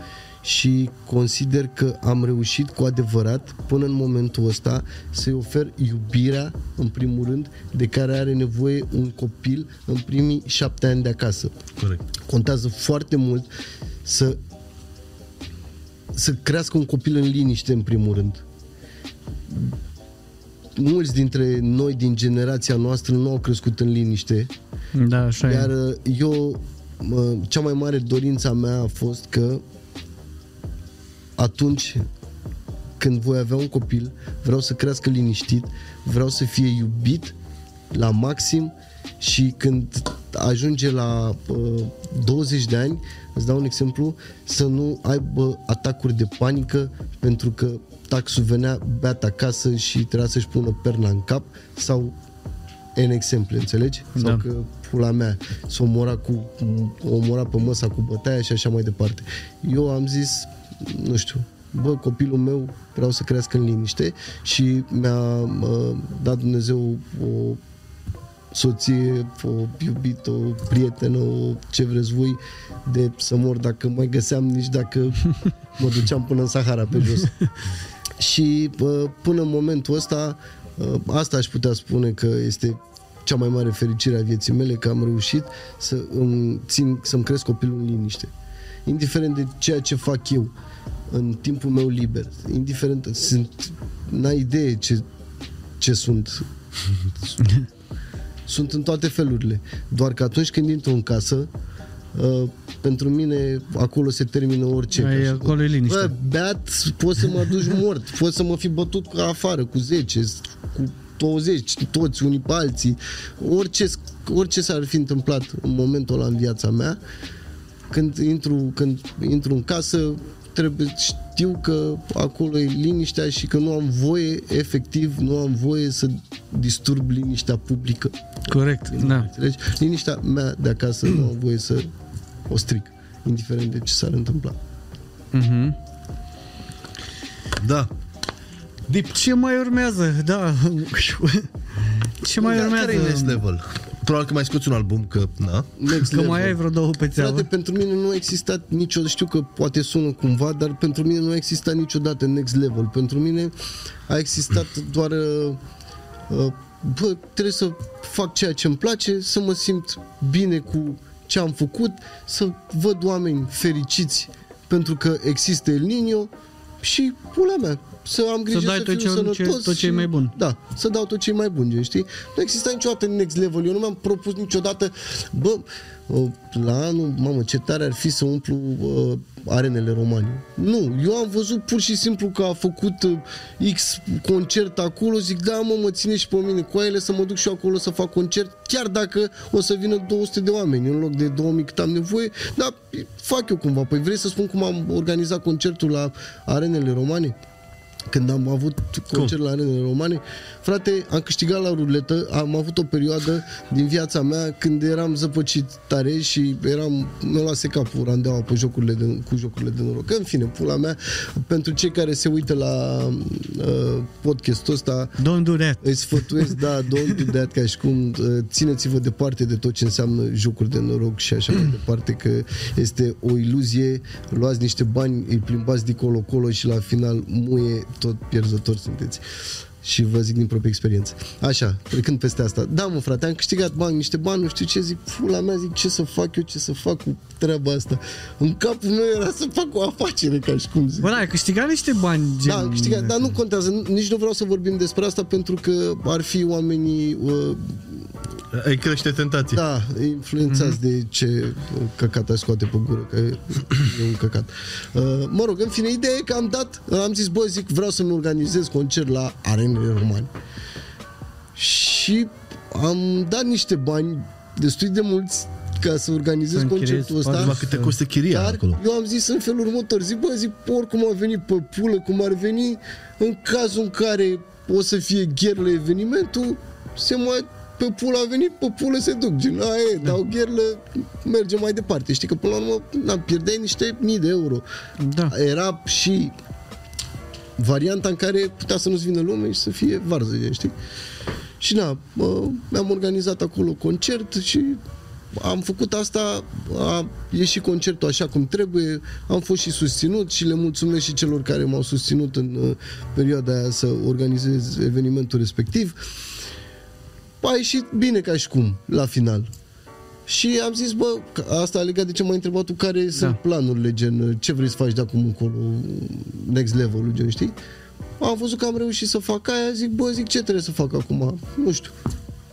și consider că am reușit cu adevărat până în momentul ăsta să-i ofer iubirea, în primul rând, de care are nevoie un copil în primii șapte ani de acasă.
Corect.
Contează foarte mult să să crească un copil în liniște, în primul rând. Mulți dintre noi din generația noastră nu au crescut în liniște
Da, așa
iar
e.
uh, eu, mă, cea mai mare dorință a mea a fost că atunci când voi avea un copil, vreau să crească liniștit, vreau să fie iubit la maxim și când ajunge la uh, 20 de ani, îți dau un exemplu, să nu aibă atacuri de panică pentru că taxul venea beat acasă și trebuia să-și pună perna în cap sau N exemple, înțelegi? Sau
Da.
că pula mea s-o omora, cu, o omora pe măsa cu bătaia și așa mai departe. Eu am zis, nu știu, bă, copilul meu vreau să crească în liniște și mi-a uh, dat Dumnezeu o soție, o iubită, o prietenă, o ce vreți voi, de să mor dacă mai găseam, nici dacă mă duceam până în Sahara pe jos. Și uh, până în momentul ăsta, uh, asta aș putea spune că este cea mai mare fericire a vieții mele, că am reușit să îmi țin, să-mi cresc copilul în liniște. Indiferent de ceea ce fac eu în timpul meu liber, indiferent, sunt, n-ai idee ce, ce sunt. sunt în toate felurile. Doar că atunci când intru în casă, Uh, pentru mine acolo se termină orice.
Ai,
Ca și
acolo
cum-
e liniște.
Bă, beat, poți să mă duci mort, poți să mă fi bătut ca afară cu 10, cu 20, toți unii pe alții. Orice, orice s-ar fi întâmplat în momentul ăla în viața mea, când intru, când intru în casă, trebuie, știu că acolo e liniștea și că nu am voie, efectiv, nu am voie să disturb liniștea publică.
Corect, da.
Înțelegi? Liniștea mea de acasă nu am voie să o stric, indiferent de ce s-ar întâmpla.
Mhm.
Da. Deep.
Ce mai urmează? Da. Ce mai
Dar
urmează?
Care e next level? Probabil că mai scoți un album, că, na.
Next
Că
level.
mai ai vreo două pe țeavă?
Frate, pentru mine nu a existat niciodată, știu că poate sună cumva, dar pentru mine nu a existat niciodată next level. Pentru mine a existat doar uh, uh, bă, trebuie să fac ceea ce îmi place, să mă simt bine cu ce am făcut, să văd oameni fericiți pentru că există El Niño și pula mea, să am grijă să,
dai
să
tot
fiu
ce-
sănătos.
ce- tot ce e
și-
mai bun.
Da, să dau tot ce e mai bun, gen, știi? Nu exista niciodată next level. Eu nu mi-am propus niciodată, bă, uh, la anul, mamă, ce tare ar fi să umplu uh, arenele romane. Nu, eu am văzut pur și simplu că a făcut uh, X concert acolo, zic, da, mă, mă ține și pe mine cu ele să mă duc și eu acolo să fac concert, chiar dacă o să vină 200 de oameni în loc de 2000 cât am nevoie, dar fac eu cumva. Păi vrei să spun cum am organizat concertul la arenele romane? Când am avut concert la arenele romane, frate, am câștigat la ruletă, am avut o perioadă din viața mea când eram zăpăcit tare și eram, mi-a luase capul randeaua pe jocurile de, cu jocurile de noroc. În fine, pula mea, pentru cei care se uită la uh, podcastul ăsta,
Don't do that.
îi sfătuiesc, da, don't do that, ca și cum uh, țineți-vă departe de tot ce înseamnă jocuri de noroc și așa mai departe, că este o iluzie, luați niște bani, îi plimbați de colo-colo și la final muie, tot pierzători sunteți. Și vă zic din proprie experiență. Așa, trecând peste asta. Da, mă, frate, am câștigat bani, niște bani, nu știu ce, zic, pula mea, zic, ce să fac eu, ce să fac cu treaba asta. În capul meu era să fac o afacere, ca și cum zic.
Bă, da, ai câștigat niște bani. Gen...
Da, am câștigat, dar nu contează, nici nu vreau să vorbim despre asta pentru că ar fi oamenii uh,
Ai crește tentații.
da, influențați
Mhm.
de ce căcat ai scoate pe gură, că e un căcat. Uh, mă rog, în fine, ideea e că am dat, am zis, bă, zic, vreau să-mi organizez concert la arenele romane. Și am dat niște bani destui de mulți ca să organizez
Să închiriezi
concertul ăsta.
spațiu.
Numai cât te costă chiria
Dar
acolo.
eu am zis în felul următor, zic, bă, zic, oricum a venit pe pulă, cum ar veni, în cazul în care o să fie gherlă evenimentul, se mai pe pulă a venit, pe pulă se duc, gen, a, e, dau gherlă, mergem mai departe. Știi că până la urmă, na, pierdeai niște mii de euro.
Da.
Era și varianta în care putea să nu-ți vină lume și să fie varză, gen, știi? Și na, mă, mi-am organizat acolo concert și am făcut asta, a ieșit concertul așa cum trebuie, am fost și susținut și le mulțumesc și celor care m-au susținut în uh, perioada aia să organizez evenimentul respectiv. A ieșit bine ca și cum, la final. Și am zis, bă, că asta legat de ce m-ai întrebat tu, care da. sunt planurile, gen, uh, ce vrei să faci de acum încolo, next level, gen, știi? Am văzut că am reușit să fac aia, zic, bă, zic, ce trebuie să fac acum? Nu știu.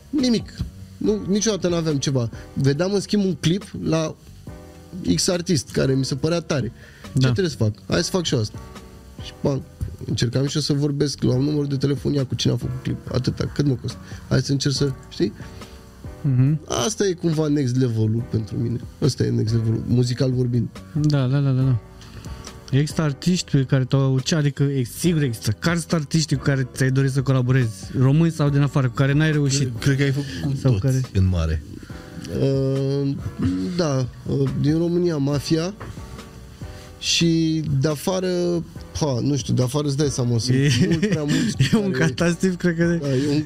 Nimic. Nu, niciodată nu aveam ceva. Vedeam, în schimb, un clip la X artist, care mi se părea tare. Ce
Da.
trebuie să fac? Hai să fac și eu asta. Și, bang, încercam și eu să vorbesc la un număr de telefon, ia cu cine a făcut clip. Atâta, cât mă costă? Hai să încerc să, știi?
Mhm.
Asta e cumva next level pentru mine. Asta e next level muzical vorbind.
Da, da, da, da, da. Există artiști pe care te-au ce adică ex, sigur există. Care sunt artiștii cu care ți-ai dorit să colaborezi? Români sau din afară, cu care n-ai reușit?
Cred că ai făcut cu
Sau
toți
care?
în mare.
Uh, da, uh, din România Mafia și de afară, ha, nu știu, de afară îți dai seama, sunt
E-
mult prea mulți.
E un
care-
catastiv, cred că...
Da, e un,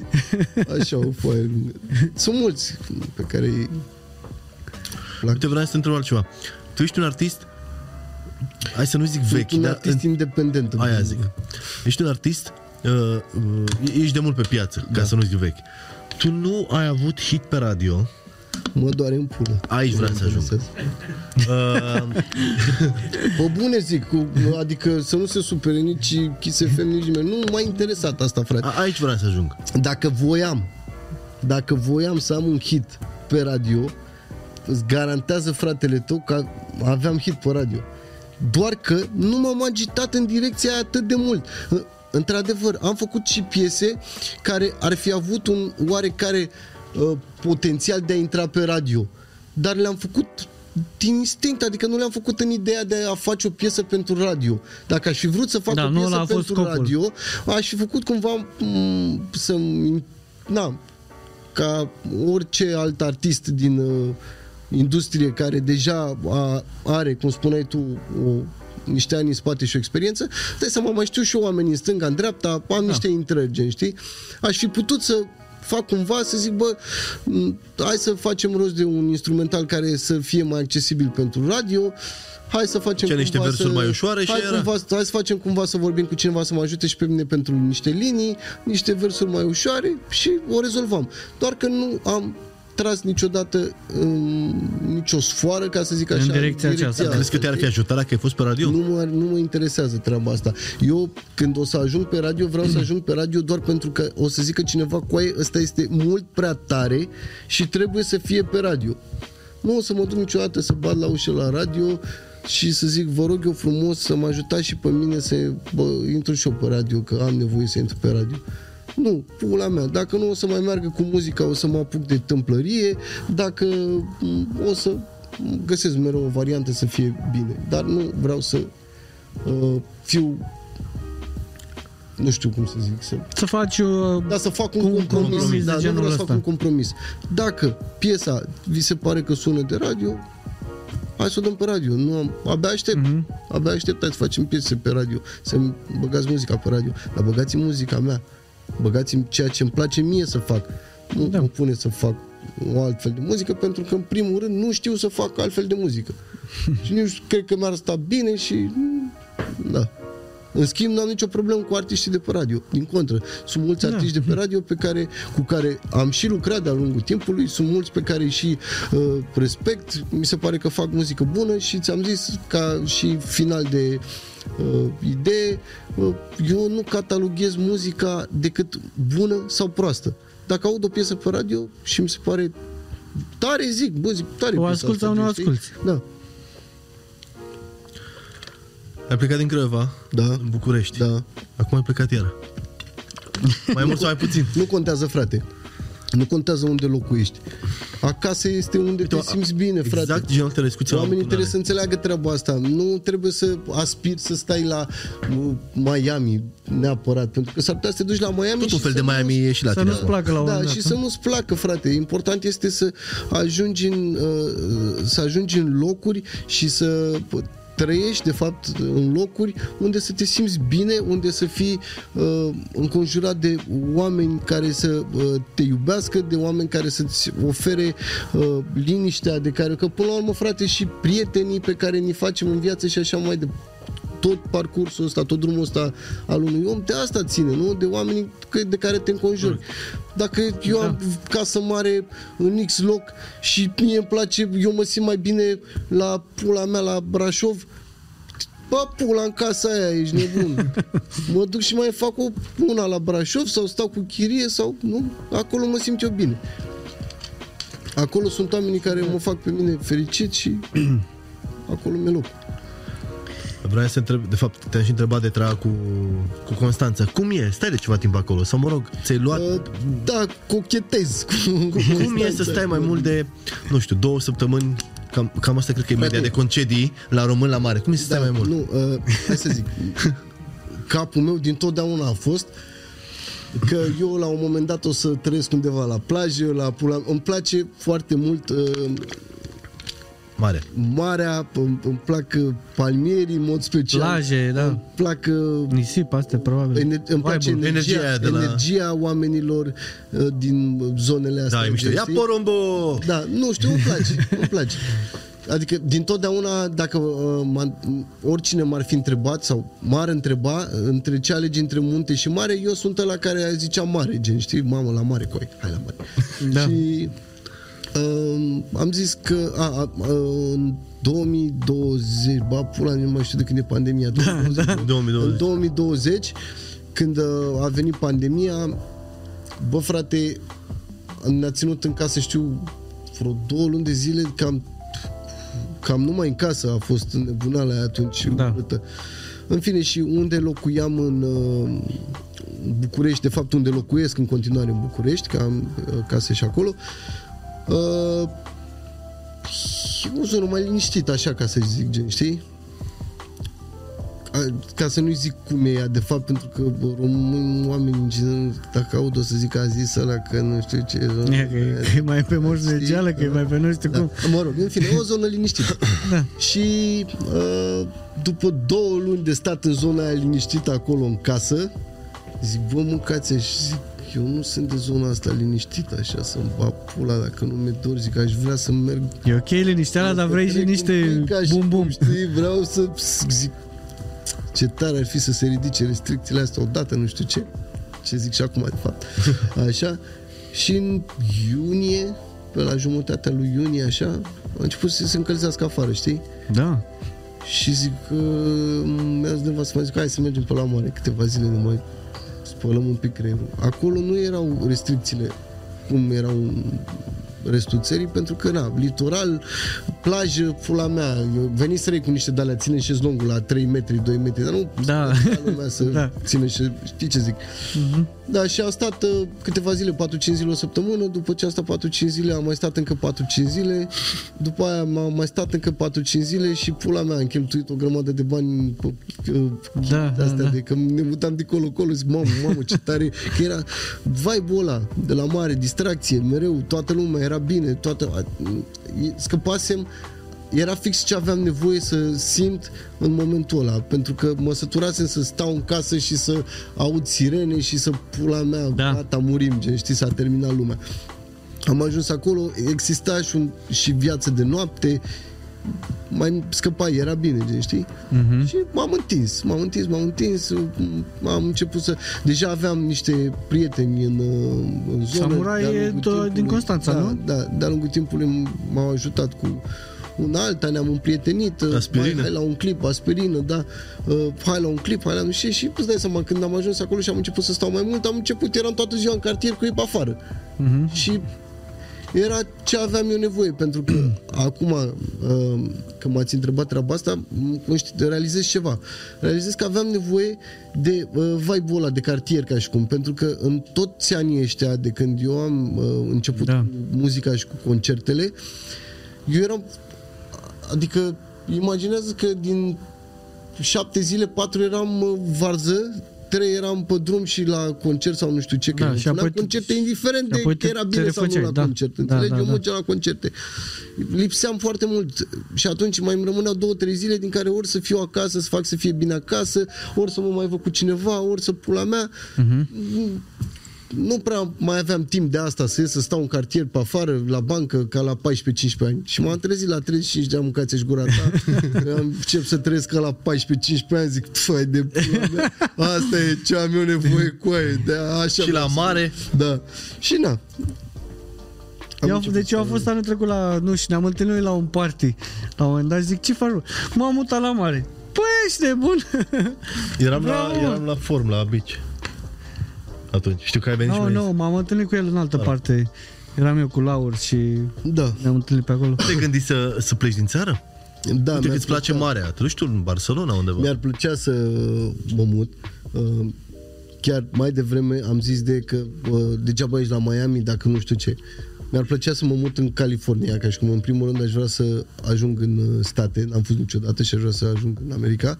așa, o foaie lungă. Sunt mulți pe care îi plac.
Uite, vreau să te întreb altceva. Tu ești un artist, hai să nu zic vechi,
Sunt un
dar
artist independent. în
Aia
primul
zic.
rând.
Ești un artist, uh, uh, ești de mult pe piață, ca
Da.
să nu zic vechi. Tu nu ai avut hit pe radio,
Mă doare în pulă.
Aici vreau să ajung. uh,
Pe bune zic, cu, adică să nu se supere nici Kiss FM, nici nimeni. Nu m-a interesat asta, frate.
a- aici vreau să ajung.
Dacă voiam, dacă voiam să am un hit pe radio, îți garantează fratele tău că aveam hit pe radio. Doar că nu m-am agitat în direcția aia atât de mult. Într-adevăr, am făcut și piese care ar fi avut un oarecare uh, potențial de a intra pe radio. Dar le-am făcut din instinct, adică nu le-am făcut în ideea de a face o piesă pentru radio. Dacă aș fi vrut să fac
Da,
o
nu
piesă
ăla a fost
pentru
scopul.
radio, aș fi făcut cumva m, să na, ca orice alt artist din uh, industrie care deja a, are, cum spuneai tu, o, niște ani în spate și o experiență, dai seama, mai știu și eu oameni în stânga, în dreapta, am
Da.
niște intrări, gen, știi? Aș fi putut să fac cumva să zic, bă, m, hai să facem rost de un instrumental care să fie mai accesibil pentru radio, hai să facem
Ce, niște
cumva
versuri
să,
mai ușoare și
hai,
era.
cumva, hai să facem cumva să vorbim cu cineva să mă ajute și pe mine pentru niște linii, niște versuri mai ușoare și o rezolvam. Doar că nu am tras niciodată în nicio sfoară, ca să zic așa,
În direcția aceasta.
Dar crezi că te-ar fi ajutat dacă ai fost pe radio?
nu mă, nu mă interesează treaba asta. Eu, când o să ajung pe radio, vreau să ajung pe radio doar pentru că o să zică cineva, coaie, ăsta este mult prea tare și trebuie să fie pe radio. Nu o să mă duc niciodată să bat la ușă la radio și să zic, vă rog eu frumos să mă ajutați și pe mine să bă, intru și eu pe radio, că am nevoie să intru pe radio. Nu, pula mea. Dacă nu o să mai meargă cu muzica, o să mă apuc de tâmplărie, dacă m, o să găsesc mereu o variantă să fie bine. Dar nu vreau să uh, fiu nu știu cum să zic, să
Să faci... Uh,
da, să fac un
Cu un
compromis.
compromis de
da, nu
genul
vreau să fac
ăsta.
un compromis. Dacă piesa vi se pare că sună de radio, hai să o dăm pe radio. Nu am, abia aștept.
Mhm.
Mm-hmm. Abia aștept hai să facem piese pe radio, să băgați muzica pe radio. Dar băgați muzica mea. Băgați ceea ce îmi place mie să fac. Nu
Da.
da. mă pune să fac o altfel de muzică, pentru că, în primul rând, nu știu să fac altfel de muzică. și nici cred că mi-ar sta bine și... Da. În schimb, nu am nicio problemă cu artiștii de pe radio. Din contră, sunt mulți
Da.
artiști de pe radio pe care, cu care am și lucrat de-a lungul timpului, sunt mulți pe care îi și uh, respect, mi se pare că fac muzică bună și ți-am zis ca și final de uh, idee, uh, eu nu cataloghez muzica decât bună sau proastă. Dacă aud o piesă pe radio și mi se pare tare, zic, bă, zic, tare
O
piesa
asculți
asta,
sau nu
știi?
asculți?
Da,
Ai plecat din Craiova,
da,
în București.
da.
Acum ai plecat iară. Mai mult sau mai puțin?
Nu contează, frate. Nu contează unde locuiești. Acasă este unde te simți bine, frate.
Exact genul de discuție am
Oamenii
avut
trebuie
cu
să înțeleagă treaba asta. Nu trebuie să aspiri să stai la uh, Miami neapărat, pentru că s-ar putea să te duci la Miami
Tot
și
un fel
să
de
nu-
Miami e și la
Să
tine.
nu-ți placă la un
da,
moment
și
dat,
să
nu?
nu-ți placă, frate. Important este să ajungi în, uh, să ajungi în locuri și să trăiești, de fapt, în locuri unde să te simți bine, unde să fii uh, înconjurat de oameni care să uh, te iubească, de oameni care să-ți ofere uh, liniștea de care, că până la urmă, frate, și prietenii pe care ni facem în viață și așa mai departe tot parcursul ăsta, tot drumul ăsta al unui om, de asta ține, nu? De oamenii că- de care te înconjuri. Dacă eu am casă mare în X loc și mie îmi place, eu mă simt mai bine la pula mea la Brașov, Bă, pula în casa aia, ești nebun. Mă duc și mai fac o una la Brașov sau stau cu chirie sau nu, acolo mă simt eu bine. Acolo sunt oamenii care mă fac pe mine fericit și acolo mi-e loc.
Vreau să întreb, de fapt, te-am și întrebat de treaba cu, cu Constanța. Cum e? Stai de ceva timp acolo? Sau mă rog, ți-ai luat...
Uh, Da, cochetez cu, cu
Cum e să
Constanța.
stai mai mult de, nu știu, două săptămâni Cam, cam asta cred că e media
Frate.
de concedii la român la mare. Cum e să stai
da,
mai mult?
Nu, uh, hai să zic. Capul meu din totdeauna a fost că eu la un moment dat o să trăiesc undeva la plajă, la pula... Îmi place foarte mult uh,
Mare.
Marea, îmi, îmi plac uh, palmierii în mod special.
Plaje, da.
Îmi plac uh,
Nisip, astea probabil.
Ener- îmi place
Vibe-ul.
energia,
Energia aia de la-
energia oamenilor uh, din zonele astea.
Da, e mișto. Ia
știi?
porumbo!
Da, nu știu, îmi place, îmi place. Adică, din totdeauna, dacă uh, m-a, oricine m-ar fi întrebat sau m-ar întreba între ce alegi între munte și mare, eu sunt la care zicea mare, gen, știi, mamă, la mare, coi, hai la mare.
Da.
Și uh, am zis că a, a, a, în 2020, ba, pula, nu mai știu de când e pandemia, 2020,
da.
2020.
în 2020, când uh, a venit pandemia, bă, frate, ne-a ținut în casă, știu, vreo două luni de zile, cam, cam numai în casă a fost nebunala aia atunci.
Da.
urâtă. În fine, și unde locuiam în uh, București, de fapt unde locuiesc în continuare în București, că am uh, case și acolo, uh, e o zonă mai liniștită, așa ca să zic, gen, știi? A- ca să nu-i zic cum e ea, de fapt, pentru că bă, români, oamenii, în general, dacă aud, o să zic a zis ăla că nu știu ce zonă.
E, că, e, că e mai pe moș de
Știi?
geală, că e mai pe nu știu
Da.
cum.
Mă rog, în fine, o zonă liniștită.
Da.
Și uh, după două luni de stat în zona aia liniștită acolo în casă, zic, bă, mâncați și zic, eu nu sunt de zona asta liniștită așa să-mi bag pula dacă nu mi-e dor, zic, aș vrea să merg
E ok linișteala, dar vrei și
Trec un
niște
pic ca și
bum bum.
cum, Știi, vreau să zic ce tare ar fi să se ridice restricțiile astea odată, nu știu ce. Ce zic și acum, de fapt. Așa. Și în iunie, pe la jumătatea lui iunie, așa, a început să se încălzească afară, știi?
Da.
Și zic că mi-a zis nevastă, mă zic, hai să mergem pe la mare câteva zile, ne mai spălăm un pic creierul. Acolo nu erau restricțiile cum erau în restul țării, pentru că, na, litoral, plajă, pula mea, eu veniserei cu niște de-alea, ține șezlongul la 3 metri, 2 metri, dar nu
Da.
stătea lumea să
Da.
ține și știi ce zic. Da, și am stat uh, câteva zile, 4-5 zile o săptămână, după ce am stat 4-5 zile, am mai stat încă 4-5 zile, după aia am mai stat încă 4-5 zile și pula mea, am cheltuit o grămadă de bani pe uh,
Da,
de astea,
da, da.
de că ne mutam de colo-colo, zic, mamă, mamă, ce tare, că era vibe-ul ăla de la mare, distracție, mereu, toată lumea era bine, toată, scăpasem era fix ce aveam nevoie să simt în momentul ăla, pentru că mă săturasem să stau în casă și să aud sirene și să pula mea,
Da.
gata, murim, gen, știi, s-a terminat lumea. Am ajuns acolo, exista și, un, și viață de noapte, mai scăpai, era bine, gen, știi? Uh-huh. Și m-am întins, m-am întins, m-am întins, am început să... Deja aveam niște prieteni în, în zonă.
Samurai
de-a
e
lungul
to- din
timpului.
Constanța,
da,
nu?
Da, de-a lungul timpului m-au ajutat cu un alta, ne-am împrietenit,
Aspirină.
Hai, hai la un clip, aspirină, da, uh, hai la un clip, hai la un și, și îți dai seama, când am ajuns acolo și am început să stau mai mult, am început, eram toată ziua în cartier cu ei pe afară. Uh-huh. Și era ce aveam eu nevoie, pentru că acum, uh, că m-ați întrebat treaba asta, m- conști- realizez ceva. Realizez că aveam nevoie de uh, vibe-ul ăla de cartier, ca și cum, pentru că în toți anii ăștia, de când eu am uh, început
Da.
da. cu muzica și cu concertele, eu eram, adică, imaginează că din șapte zile, patru eram uh, varză, trei eram pe drum și la concert sau nu știu ce, că
Da,
da,
și apoi te-
concerte indiferent
și
de
apoi
că
te-
era
te
bine sau nu
refăceai,
la
da.
concert,
Da,
înțelegi?
da,
eu
da.
mergeam la concerte. Lipseam foarte mult și atunci mai îmi rămâneau două, trei zile din care ori să fiu acasă, să fac să fie bine acasă, ori să mă mai văd cu cineva, ori să pula mea.
Mhm.
Nu prea mai aveam timp de asta să ies să stau în cartier pe afară, la bancă, ca la 14-15 ani. Și m-am trezit la 35 de ani, mâncați gura ta. Am încep să trăiesc ca la 14-15 ani, zic, fai de pula mea, asta e ce am eu nevoie cu aia. De așa
Și
vreau
la
să-
mare,
Da. Și na. Am
Eu,
început
deci eu am
să-
fost anul trecut la, nu și ne-am întâlnit la un party. La un moment dat zic, ce faci? bă? M-am mutat la mare. Păi ești nebun?
eram la,
Bravo, mă.
eram la form, la beach. Atunci, știu că ai venit și
Nu,
mi-ai
nu, m-am întâlnit cu el în altă parte. Eram eu cu Laur și
Da.
ne-am întâlnit pe acolo.
zis, te gândi să, să pleci din țară?
Da,
Uite că
mi-ar
îți place
plăcea-
marea. Te duci tu în Barcelona undeva.
Mi-ar plăcea să mă mut. Uh, Chiar mai devreme am zis de că uh, degeaba ești la Miami dacă nu știu ce. Mi-ar plăcea să mă mut în California, ca și cum în primul rând aș vrea să ajung în uh, state, n-am fost niciodată și aș vrea să ajung în America.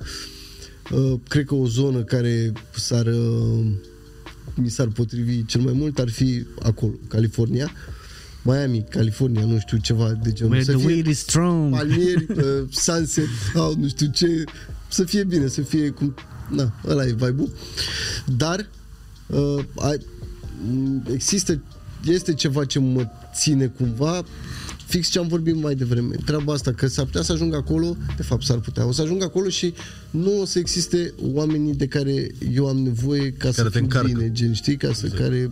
Uh, Cred că o zonă care s-ar, uh, mi s-ar potrivi cel mai mult ar fi acolo, California. Miami, California, nu știu, ceva de genul.
Where
să
the
fie
weed is strong.
palmieri, uh, sunset, sau nu știu ce, să fie bine, să fie cum... Na, ăla e vibe Dar uh, ai, m, există, este ceva ce mă ține cumva fix ce am vorbit mai devreme. Treaba asta, că s-ar putea să ajung acolo, de fapt s-ar putea, o să ajung acolo și nu o să existe oamenii de care eu am nevoie ca să
te
fiu
încarcă.
bine, gen, știi, ca să, care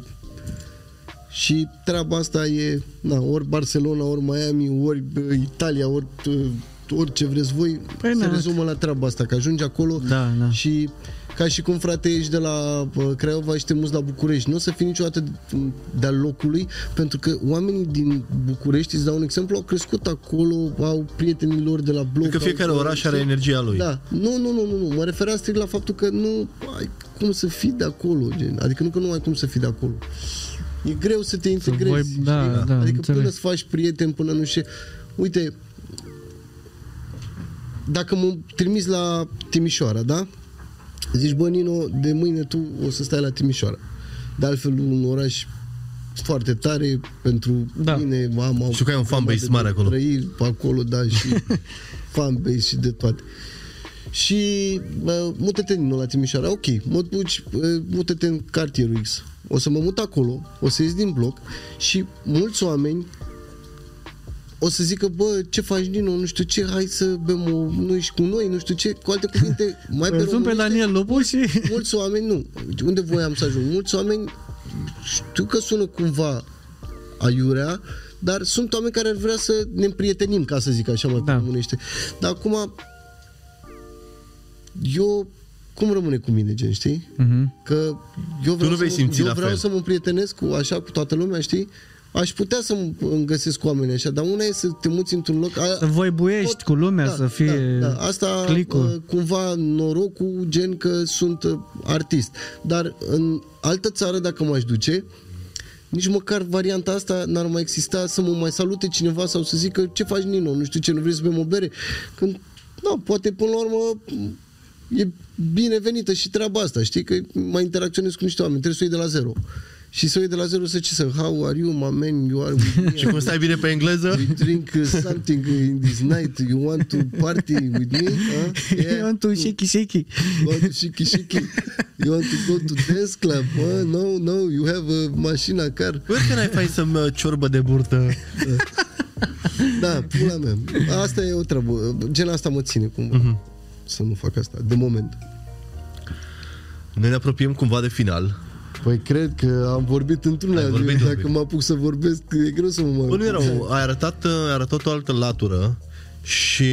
și treaba asta e, na, ori Barcelona, ori Miami, ori bă, Italia, ori uh, orice vreți voi,
Păi
se
na.
rezumă la treaba asta, că ajungi acolo
Da, da.
și ca și cum, frate, ești de la uh, Craiova și te muți la București. Nu o să fii niciodată de- de-a locului, pentru că oamenii din București, îți dau un exemplu, au crescut acolo, au prietenii lor de la bloc.
Că fiecare
au,
oraș are
știi?
energia lui.
Da. Nu, nu, nu, nu, nu. Mă refeream strict la faptul că nu ai cum să fii de acolo, gen. Adică nu că nu ai cum să fii de acolo. E greu să te integrezi.
voi- da,
știi?
da,
adică
înțeleg.
până să faci prieteni, până nu știu. Uite, dacă mă trimiți la Timișoara, da? Zici, bă, Nino, de mâine tu o să stai la Timișoara. De altfel, un oraș foarte tare pentru
Da.
mine. Am, am,
Știu că ai un fanbase
de
mare acolo.
Trăiri pe acolo, da, și fanbase și de toate. Și uh, mută-te Nino la Timișoara. Ok, mă duci, uh, mută-te în cartierul X. O să mă mut acolo, o să ies din bloc și mulți oameni o să zică, bă, ce faci, Nino, nu știu ce, hai să bem o, nu ești cu noi, nu știu ce, cu alte cuvinte, mai
Îl sun pe
românește,
Daniel Lupu și...
mulți oameni, nu, unde voiam să ajung, mulți oameni știu că sună cumva aiurea, dar sunt oameni care ar vrea să ne împrietenim, ca să zic așa mai
Da.
da. românește. Dar acum, eu, cum rămâne cu mine, gen, știi?
Mhm.
Că eu vreau,
nu vei
să,
simți
eu
la
vreau
fel.
să mă împrietenesc cu, așa cu toată lumea, știi? Aș putea să îmi găsesc cu oameni așa, dar una e să te muți într-un loc... A,
Să voi buiești
pot-
cu lumea, să fie
da, da. Asta
clicul.
uh, cumva norocul, gen că sunt uh, artist. Dar în altă țară, dacă m-aș duce, nici măcar varianta asta n-ar mai exista să mă mai salute cineva sau să zică ce faci Nino, nu știu ce, nu vrei să bem o bere? Când, da, poate până la urmă e binevenită și treaba asta, știi? Că mai interacționez cu niște oameni, trebuie să o iei de la zero. Și să o iei de la zero să ce să, how are you, my man, you are with me,
Și cum stai bine pe engleză?
we drink uh, something in this night, you want to party with me? Huh?
Yeah. want to shaky shaky.
You want to shiki shiki? You want to go to dance club? Huh? No, no, you have a mașina car.
Where can I find some uh, ciorbă de burtă?
Da, pula mea. Asta e o treabă. Gen asta mă ține cumva.
Mhm.
Să nu fac asta, de moment.
Noi ne apropiem cumva de final.
Păi cred că am vorbit într-una.
Ai vorbit un
Dacă
pic.
mă apuc să vorbesc, e greu să mă mai...
Bă, nu era o, ai arătat, uh, ai arătat o altă latură și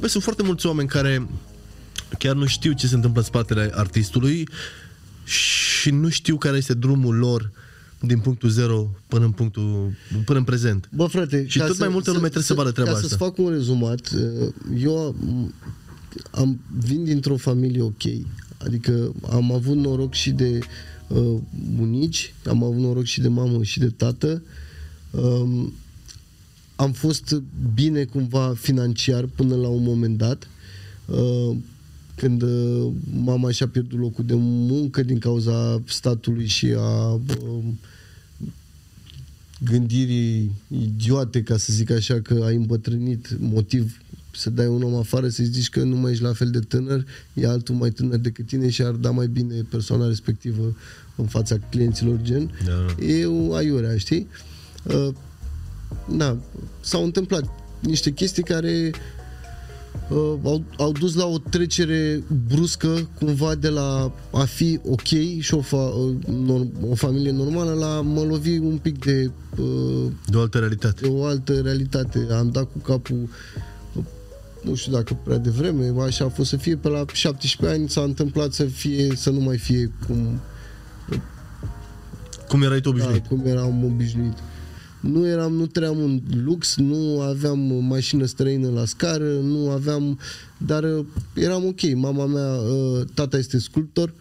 bă, sunt foarte mulți oameni care chiar nu știu ce se întâmplă în spatele artistului și nu știu care este drumul lor din punctul zero până în punctul până în prezent.
Bă, frate,
Și
ca
tot mai multă lume trebuie să vadă treaba
ca
asta.
să-ți fac un rezumat, uh, eu am, am vin dintr-o familie ok. Adică am avut noroc și de uh, bunici, am avut noroc și de mamă și de tată. Um, am fost bine cumva financiar până la un moment dat. Uh, când uh, mama și-a pierdut locul de muncă din cauza statului și a uh, gândirii idiote, ca să zic așa, că ai îmbătrânit motiv să dai un om afară, să-i zici că nu mai ești la fel de tânăr, e altul mai tânăr decât tine și ar da mai bine persoana respectivă în fața clienților gen.
Da.
E o aiurea, știi? Uh, da, s-au întâmplat niște chestii care uh, au, au dus la o trecere bruscă cumva de la a fi ok și o, fa, uh, norm, o familie normală la mă lovi un pic de, uh,
De o altă realitate.
de o altă realitate. Am dat cu capul uh, nu știu dacă prea devreme, așa a fost să fie pe la 17 ani, s-a întâmplat să fie, să nu mai fie cum
Cum erai tu obișnuit?
da, cum eram obișnuit. Nu eram, nu trăiam un lux, nu aveam mașină străină la scară, nu aveam, dar uh, eram ok. Mama mea, uh, tata este sculptor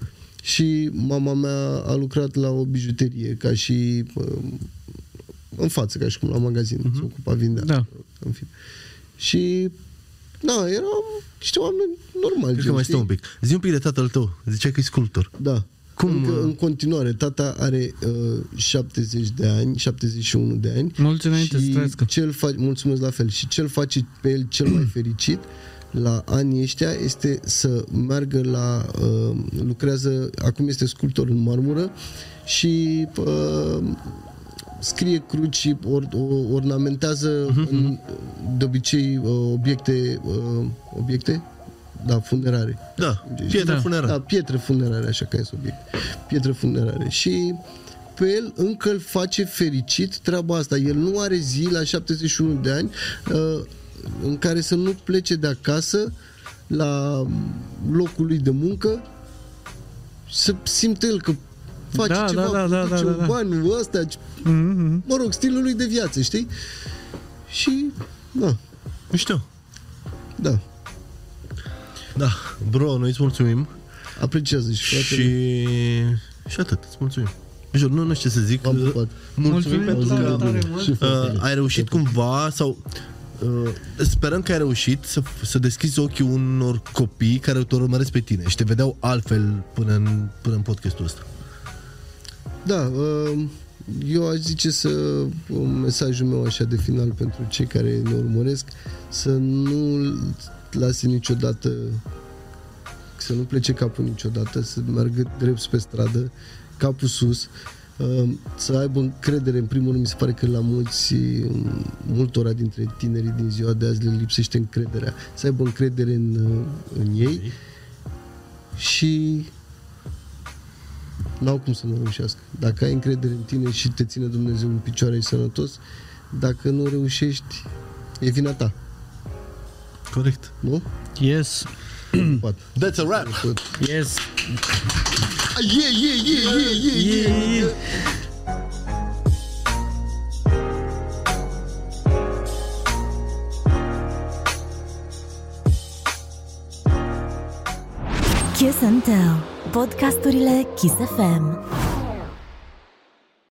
și mama mea a lucrat la o bijuterie ca și uh, în față, ca și cum la magazin, uh-huh. se ocupa vindea.
Da.
În fine. Și da, eram niște oameni normali.
Cred că
gen,
mai
știi?
stă un pic. Zi un pic de tatăl tău. Ziceai că e sculptor.
Da.
Cum,
Încă,
uh,
în continuare, tata are uh, 70 de ani, 71 de ani.
Mulți înainte să
și
trăiască.
cel fa- mulțumesc la fel. Și cel face pe el cel mai fericit la anii ăștia este să meargă la... Uh, lucrează, acum este sculptor în marmură și uh, scrie cruci și or, or, ornamentează
Mhm,
în, de obicei uh, obiecte uh, obiecte da, funerare.
Da, pietre
Da.
funerare.
Da, pietre funerare, așa ca e subiect. Pietre funerare. Și pe el încă îl face fericit treaba asta. El nu are zi la 71 de ani uh, în care să nu plece de acasă la locul lui de muncă și să simte el că face
Da,
ceva,
da, da, da,
produce
da,
un
da.
bani, ăsta,
Mhm.
mă rog, stilul lui de viață, știi? Și, da,
Mișto.
da,
Da, bro, noi îți mulțumim
apreciază și fratele.
și, și atât, îți mulțumim. Jur, nu, nu știu ce să zic.
V-am pupat.
Mulțumim,
Mulțumim
pentru
tare,
că
tare mult.
Și fratele.
uh, ai reușit cumva sau uh, sperăm că ai reușit să, să deschizi ochii unor copii care te urmăresc pe tine și te vedeau altfel până în, până în podcastul ăsta.
Da, uh, eu aș zice să un mesajul meu așa de final pentru cei care ne urmăresc să nu lase niciodată să nu plece capul niciodată, să meargă drept pe stradă, capul sus, uh, să aibă încredere, în primul rând mi se pare că la mulți, multora dintre tinerii din ziua de azi le lipsește încrederea, să aibă încredere în, uh, în ei. Și n-au cum să nu reușească. Dacă ai încredere în tine și te ține Dumnezeu în picioare și sănătos, dacă nu reușești, e vina ta,
Corect.
nu?
Yes.
Poate.
That's a wrap.
Yes.
Yeah, yeah, yeah, yeah, yeah, yeah, yeah.
Kiss and Tell. Podcasturile Kiss FM.